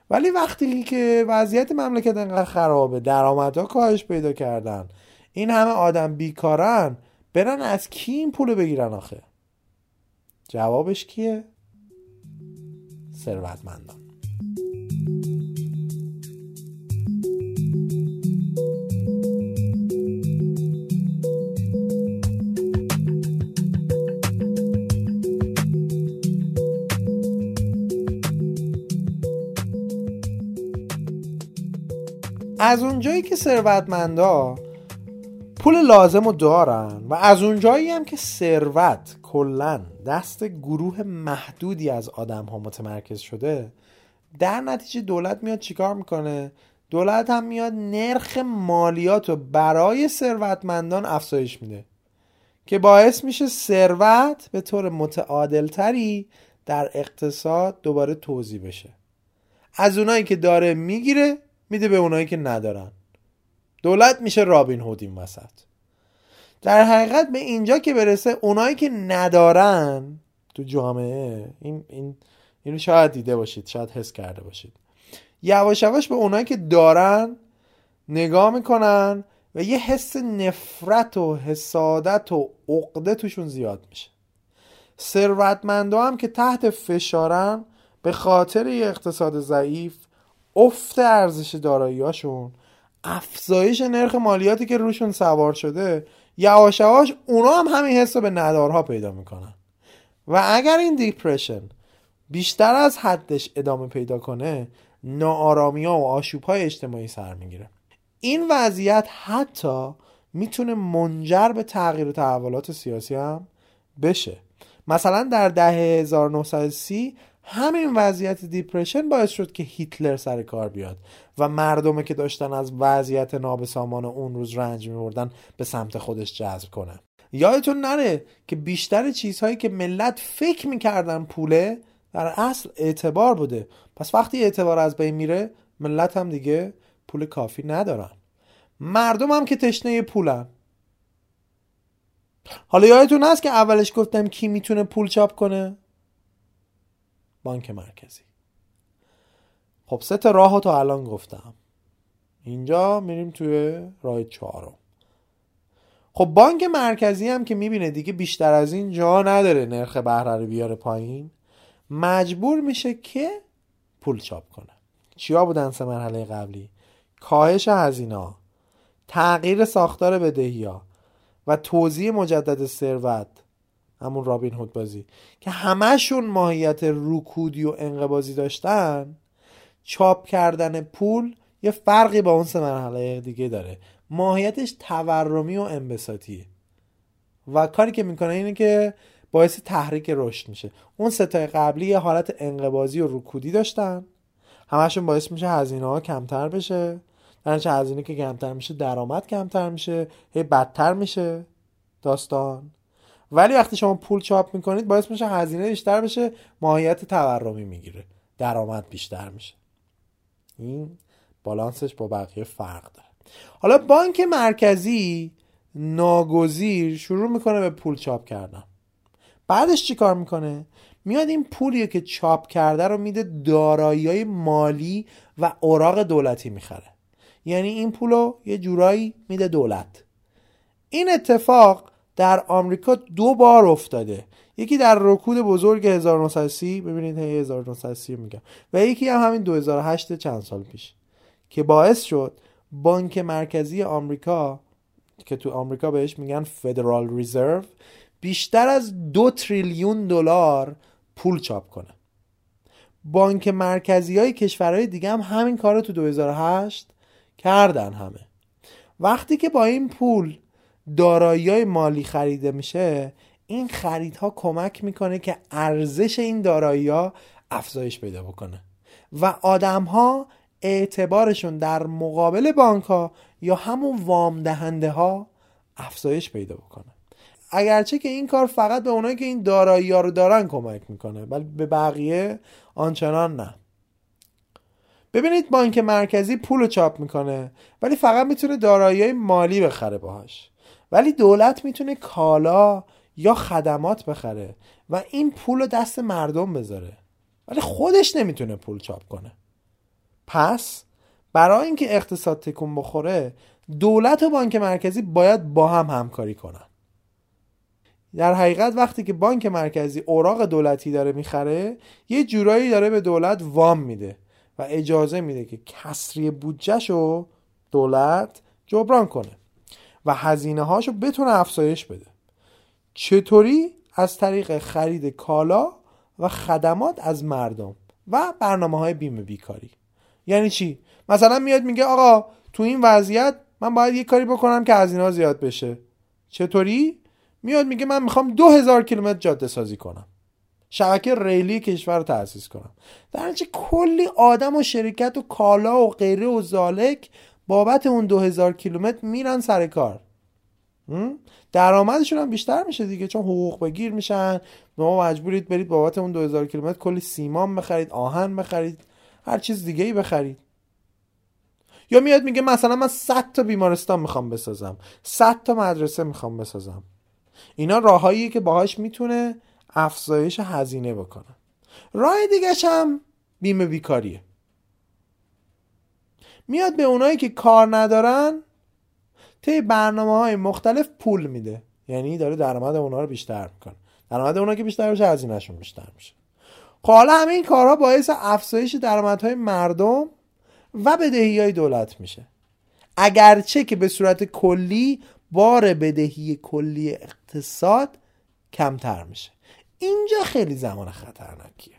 ولی وقتی که وضعیت مملکت انقدر خرابه درآمدها کاهش پیدا کردن این همه آدم بیکارن برن از کی این پول بگیرن آخه؟ جوابش کیه؟ ثروتمندان. از اونجایی که ثروتمندا پول لازم رو دارن و از اونجایی هم که ثروت کلا دست گروه محدودی از آدم ها متمرکز شده در نتیجه دولت میاد چیکار می‌کنه؟ دولت هم میاد نرخ مالیات رو برای ثروتمندان افزایش میده که باعث میشه ثروت به طور متعادلتری در اقتصاد دوباره توضیح بشه. از اونایی که داره می‌گیره میده به اونایی که ندارن. دولت میشه رابین هود این وسط. در حقیقت به اینجا که برسه اونایی که ندارن تو جامعه این این اینو شاید دیده باشید شاید حس کرده باشید. یواش یواش به اونایی که دارن نگاه می‌کنن و یه حس نفرت و حسادت و عقده توشون زیاد میشه. ثروتمندا هم که تحت فشارن به خاطر یه اقتصاد ضعیف افت ارزش داراییاشون افزایش نرخ مالیاتی که روشون سوار شده یواش یواش اونا هم همین حس به ندارها پیدا می‌کنن. و اگر این depression بیشتر از حدش ادامه پیدا کنه ناآرامی ها و آشوب های اجتماعی سر می‌گیره. این وضعیت حتی می‌تونه منجر به تغییر و تحولات سیاسی هم بشه. مثلا در دهه 1930 همین وضعیت depression باعث شد که هیتلر سر کار بیاد و مردمه که داشتن از وضعیت نابسامان اون روز رنج میبردن به سمت خودش جذب کنه یادتون نره که بیشتر چیزهایی که ملت فکر می‌کردن پوله در اصل اعتبار بوده. پس وقتی اعتبار از بین میره ملت هم دیگه پول کافی ندارن. مردم هم که تشنه پولن. حالا یادتون هست که اولش گفتم کی می‌تونه پول چاپ کنه؟ بانک مرکزی. خب سه تا راه تا الان گفتم. اینجا میریم توی راه چهارم. خب بانک مرکزی هم که می‌بینه دیگه بیشتر از این جا نداره نرخ بهره رو بیاره پایین مجبور میشه که پول چاپ کنه. چیا بودن سه مرحله قبلی؟ کاهش هزینه تغییر ساختار بدهی ها و توزیع مجدد ثروت همون رابین هود بازی که همهشون ماهیت رکودی و انقبازی داشتن چاپ کردن پول یه فرقی با اون سه مرحله دیگه داره. ماهیتش تورمی و انبساطیه. و کاری که می‌کنه اینه که باعث تحریک رشد میشه. اون ستای قبلی یه حالت انقبازی و رکودی داشتن. همشون باعث میشه هزینه ها کمتر بشه. در هزینه که کمتر میشه درآمد کمتر میشه هی بدتر میشه. داستان. ولی وقتی شما پول چاپ می‌کنید باعث میشه هزینه بیشتر بشه ماهیت تورمی می‌گیره. درآمد بیشتر میشه. این بالانسش با بقیه فرق داره. حالا بانک مرکزی ناگزیر شروع می‌کنه به پول چاپ کردن. بعدش چی کار می‌کنه؟ میاد این پولی که چاپ کرده رو میده دارایی مالی و اوراق دولتی می‌خره. یعنی این پول رو یه جورایی میده دولت. این اتفاق در آمریکا دو بار افتاده. یکی در رکود بزرگ 1930 ببینید 1930 میگم و یکی هم همین 2008 چند سال پیش که باعث شد بانک مرکزی آمریکا که تو آمریکا بهش میگن فدرال ریزرو بیشتر از دو تریلیون دلار پول چاپ کنه. بانک مرکزی های کشورهای دیگه هم همین کار رو تو 2008 کردن همه. وقتی که با این پول دارایی مالی خریده میشه این خریدها کمک می‌کنه که ارزش این دارایی ها افزایش پیدا بکنه. و آدم ها اعتبارشون در مقابل بانک ها یا همون وام دهنده ها افزایش پیدا بکنه. اگرچه که این کار فقط به اونایی که این دارایی ها رو دارن کمک می‌کنه ولی به بقیه آنچنان نه. ببینید بانک مرکزی پول چاپ می‌کنه ولی فقط می‌تونه دارایی مالی بخره باهاش. ولی دولت می‌تونه کالا یا خدمات بخره و این پول رو دست مردم بذاره. ولی خودش نمی‌تونه پول چاپ کنه. پس برای اینکه اقتصاد تکون بخوره دولت و بانک مرکزی باید با هم همکاری کنن. در حقیقت وقتی که بانک مرکزی اوراق دولتی داره می‌خره یه جورایی داره به دولت وام میده و اجازه میده که کسری بودجهش رو دولت جبران کنه. و هزینه هاشو بتونه افزایش بده. چطوری؟ از طریق خرید کالا و خدمات از مردم و برنامه های بیمه بیکاری. یعنی چی؟ مثلا میاد میگه آقا تو این وضعیت من باید یه کاری بکنم که هزینه ها زیاد بشه. چطوری؟ میاد میگه من می‌خوام دو هزار کیلومتر جاده سازی کنم. شبکه ریلی کشور رو تأسیس کنم. در کلی آدم و شرکت و کالا و غیره و زالک بابت اون دو هزار کیلومتر میرن سر کار. درآمدشون هم بیشتر میشه دیگه چون حقوق بگیر میشن. ما مجبورید برید بابت اون 2000 کیلومتر کلی سیمان بخرید آهن بخرید هر چیز دیگه ای بخرید. یا میاد میگه مثلا من 100 تا بیمارستان می‌خوام بسازم. 100 تا مدرسه می‌خوام بسازم. اینا راههایی که باهاش می‌تونه افزایش هزینه بکنه. راه دیگه هم بیمه بیکاریه. میاد به اونایی که کار ندارن طی برنامه های مختلف پول میده. یعنی داره درآمد اونها رو بیشتر می‌کنه. درآمد اونا که بیشتر بشه هزینهشون بیشتر میشه. خب حالا همه این کارها باعث افزایش درآمدهای مردم و بدهی های دولت میشه. اگرچه که به صورت کلی بار بدهی کلی اقتصاد کمتر میشه. اینجا خیلی زمان خطرناکیه.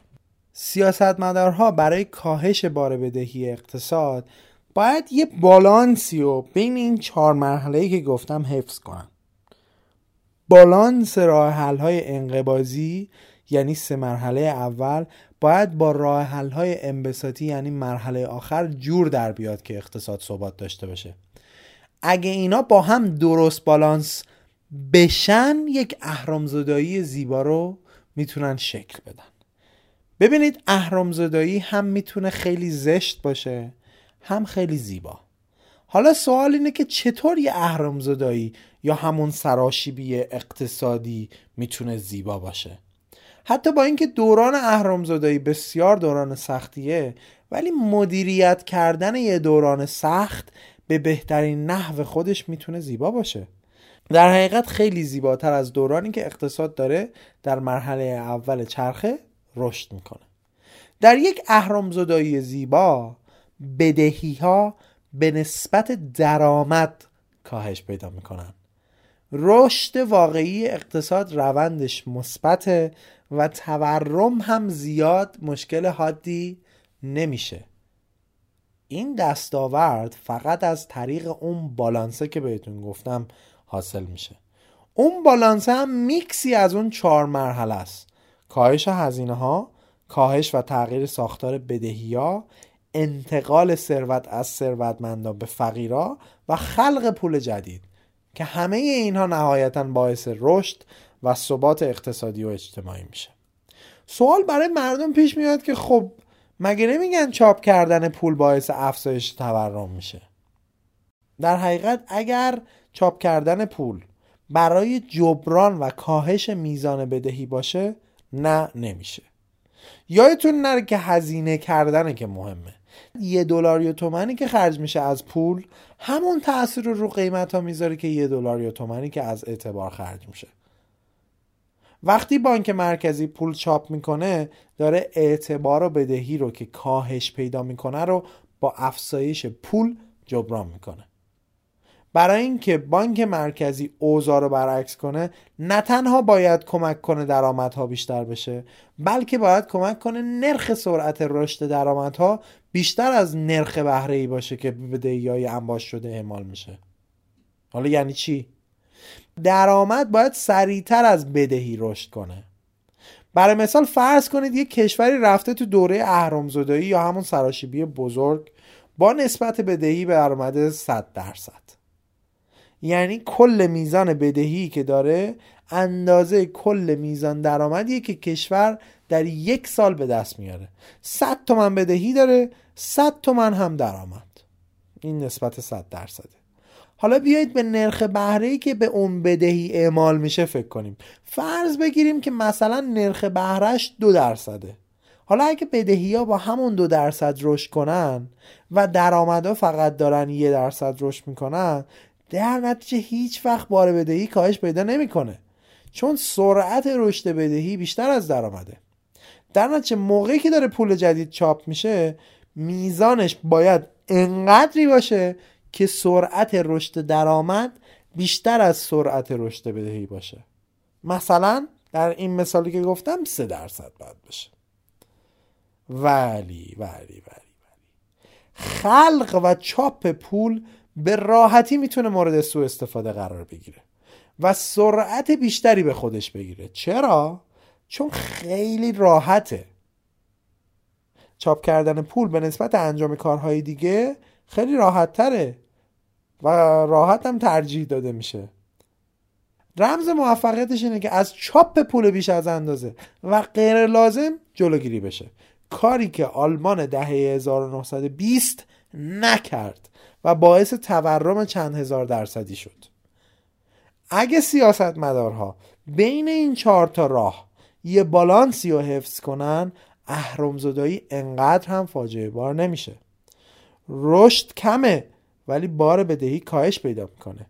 سیاستمدارها برای کاهش بار بدهی اقتصاد باید یه بالانسی رو بین این چهار مرحله که گفتم حفظ کنن بالانس راه حل های انقبازی یعنی سه مرحله اول باید با راه حل های انبساطی یعنی مرحله آخر جور در بیاد که اقتصاد ثبات داشته باشه. اگه اینا با هم درست بالانس بشن یک اهرامزدایی زیبا رو می‌تونن شکل بدن. ببینید اهرامزدایی هم می‌تونه خیلی زشت باشه. هم خیلی زیبا. حالا سوال اینه که چطور یه اهرامزدایی یا همون سراشیبی اقتصادی می‌تونه زیبا باشه؟ حتی با اینکه دوران اهرامزدایی بسیار دوران سختیه ولی مدیریت کردن یه دوران سخت به بهترین نحو خودش می‌تونه زیبا باشه. در حقیقت خیلی زیباتر از دورانی که اقتصاد داره در مرحله اول چرخه رشد می‌کنه. در یک اهرامزدایی زیبا بدهی ها به نسبت درآمد کاهش پیدا می‌کنن. رشد واقعی اقتصاد روندش مثبت و تورم هم زیاد مشکل حادی نمیشه. این دستاورد فقط از طریق اون بالانسه که بهتون گفتم حاصل میشه. اون بالانسه هم میکسی از اون چهار مرحله است. کاهش هزینه ها کاهش و تغییر ساختار بدهی ها انتقال ثروت از ثروتمندان به فقیرا و خلق پول جدید که همه اینها نهایتا باعث رشد و ثبات اقتصادی و اجتماعی میشه. سوال برای مردم پیش میاد که خب مگه نمیگن چاپ کردن پول باعث افزایش تورم میشه؟ در حقیقت اگر چاپ کردن پول برای جبران و کاهش میزان بدهی باشه نه نمیشه. یادتون نره که هزینه کردنه که مهمه. یه دلار یا تومنی که خرج میشه از پول همون تاثیر رو رو قیمت ها می‌ذاره که یه دلار یا تومنی که از اعتبار خرج میشه. وقتی بانک مرکزی پول چاپ می‌کنه داره اعتبار و بدهی رو که کاهش پیدا می‌کنه رو با افزایش پول جبران می‌کنه. برای اینکه بانک مرکزی اوضاع رو برعکس کنه نه تنها باید کمک کنه درآمدها بیشتر بشه بلکه باید کمک کنه نرخ سرعت رشد درآمدها بیشتر از نرخ بهره ای باشه که به های انباش شده اعمال میشه. حالا یعنی چی؟ درآمد باید سریعتر از بدهی رشد کنه. برای مثال فرض کنید یک کشوری رفته تو دوره اهرامزدایی یا همون سراشیبی بزرگ با نسبت بدهی به درآمد 100 درصد. یعنی کل میزان بدهی که داره اندازه کل میزان درآمدیه که کشور در یک سال به دست میاره. 100 تومن بدهی داره 100 تومن هم درآمد. این نسبت 100 درصده. حالا بیایید به نرخ بهره که به اون بدهی اعمال میشه فکر کنیم. فرض بگیریم که مثلا نرخ بهرهش دو درصده. حالا اگه بدهی ها با همون دو درصد رشد کنن و درآمدها فقط دارن یه درصد رشد می‌کنن در نتیجه هیچ وقت بار بدهی کاهش پیدا نمی‌کنه. چون سرعت رشد بدهی بیشتر از درآمده در نتیجه موقعی که داره پول جدید چاپ میشه میزانش باید انقدری باشه که سرعت رشد درآمد بیشتر از سرعت رشد بدهی باشه. مثلا در این مثالی که گفتم سه درصد باید باشه ولی ولی ولی ولی. خلق و چاپ پول به راحتی می‌تونه مورد سوء استفاده قرار بگیره و سرعت بیشتری به خودش بگیره. چرا؟ چون خیلی راحته. چاپ کردن پول به نسبت انجام کارهای دیگه خیلی راحت تره و راحت هم ترجیح داده میشه. رمز موفقیتش اینه که از چاپ پول بیش از اندازه و غیر لازم جلوگیری بشه. کاری که آلمان دهه 1920 نکرد. و باعث تورم چند هزار درصدی شد. اگه سیاست مدارها بین این چهار تا راه یه بالانسی رو حفظ کنن اهرمزدایی انقدر هم فاجعه بار نمیشه. رشد کمه ولی بار بدهی کاهش پیدا می‌کنه.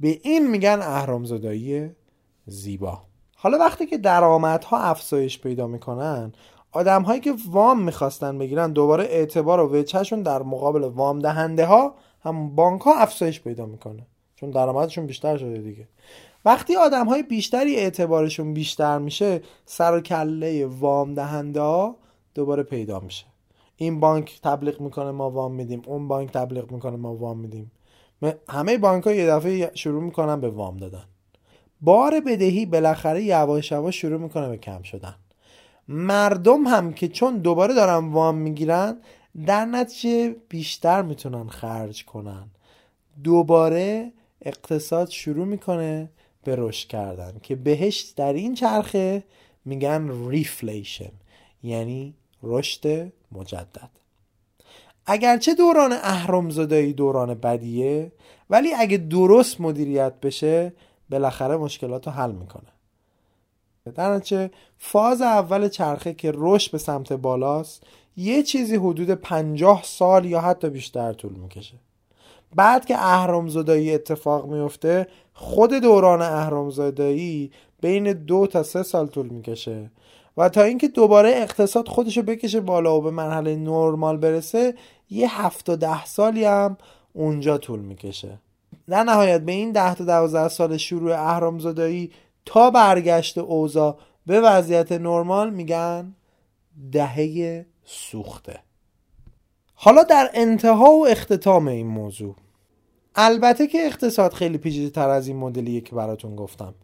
به این میگن اهرامزدایی زیبا. حالا وقتی که درآمدها افزایش پیدا می‌کنن آدم هایی که وام می‌خواستن بگیرن دوباره اعتبار و وجهشون در مقابل وام دهنده ها هم بانک ها افزایش پیدا می‌کنه. چون درآمدشون بیشتر شده دیگه. وقتی آدم های بیشتری اعتبارشون بیشتر میشه سر و کله وام دهنده ها دوباره پیدا میشه. این بانک تبلیغ می‌کنه ما وام میدیم. اون بانک تبلیغ می‌کنه ما وام میدیم. همه بانک ها یه دفعه شروع می‌کنن به وام دادن. بار بدهی بالاخره یواش یواش شروع می‌کنه به کم شدن. مردم هم که چون دوباره دارن وام می‌گیرن در نتیجه بیشتر می‌تونن خرج کنن. دوباره اقتصاد شروع می‌کنه به رشد کردن که بهش در این چرخه میگن ریفلیشن یعنی رشد مجدد. اگرچه دوران اهرمزادایی دوران بدیه ولی اگه درست مدیریت بشه بالاخره مشکلات رو حل می‌کنه. در نتیجه فاز اول چرخه که رشد به سمت بالاست یه چیزی حدود پنجاه سال یا حتی بیشتر طول می‌کشه. بعد که اهرمزادایی اتفاق میفته خود دوران اهرمزادایی بین دو تا سه سال طول می‌کشه و تا اینکه دوباره اقتصاد خودشو بکشه بالا و به مرحله نرمال برسه یه هفت و ده سالی هم اونجا طول می‌کشه. در نهایت به این ده تا دوازده سال شروع اهرامزادایی تا برگشت اوضاع به وضعیت نرمال میگن دهه سوخته. حالا در انتها و اختتام این موضوع البته که اقتصاد خیلی پیچیده تر از این مدلیه که براتون گفتم.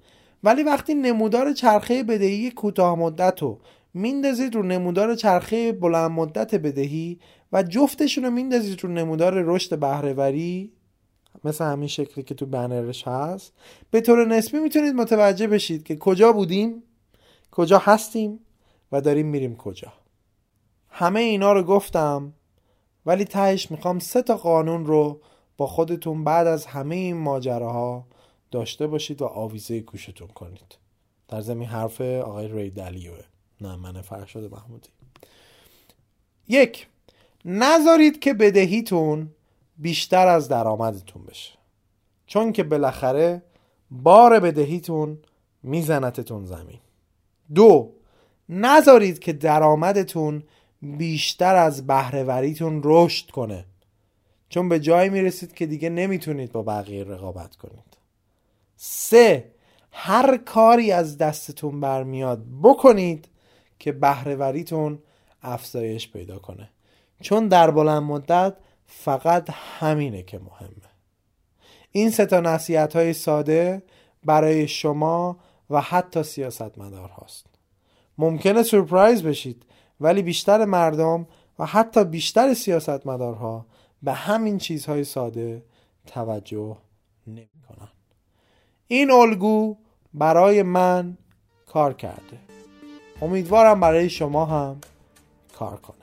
ولی وقتی نمودار چرخه بدهی کوتاه مدت رو میندازید رو نمودار چرخه بلند مدت بدهی و جفتشون رو میندازید رو نمودار رشد بهرهوری مثل همین شکلی که تو بنرش هست. به طور نسبی می‌تونید متوجه بشید که کجا بودیم کجا هستیم و داریم میریم کجا. همه اینا رو گفتم ولی تهش می‌خوام سه تا قانون رو با خودتون بعد از همه این ماجراها داشته باشید و آویزه گوشتون کنید. در زمین حرف آقای ری دلیوه نه من فرشاد محمودی. یک نذارید که بدهیتون بیشتر از درآمدتون بشه. چون که بالاخره بار بدهیتون میزنتتون زمین. دو نذارید که درآمدتون بیشتر از بهرهوریتون رشد کنه. چون به جایی می‌رسید که دیگه نمی‌تونید با بقیه رقابت کنید. سه هر کاری از دستتون برمیاد بکنید که بهرهوریتون افزایش پیدا کنه. چون در بلند مدت فقط همینه که مهمه. این سه تا نصیحت های ساده برای شما و حتی سیاست مدار هاست. ممکنه سورپرایز بشید ولی بیشتر مردم و حتی بیشتر سیاست مدارها به همین چیزهای ساده توجه نمی کنن. این الگو برای من کار کرده. امیدوارم برای شما هم کار کنه.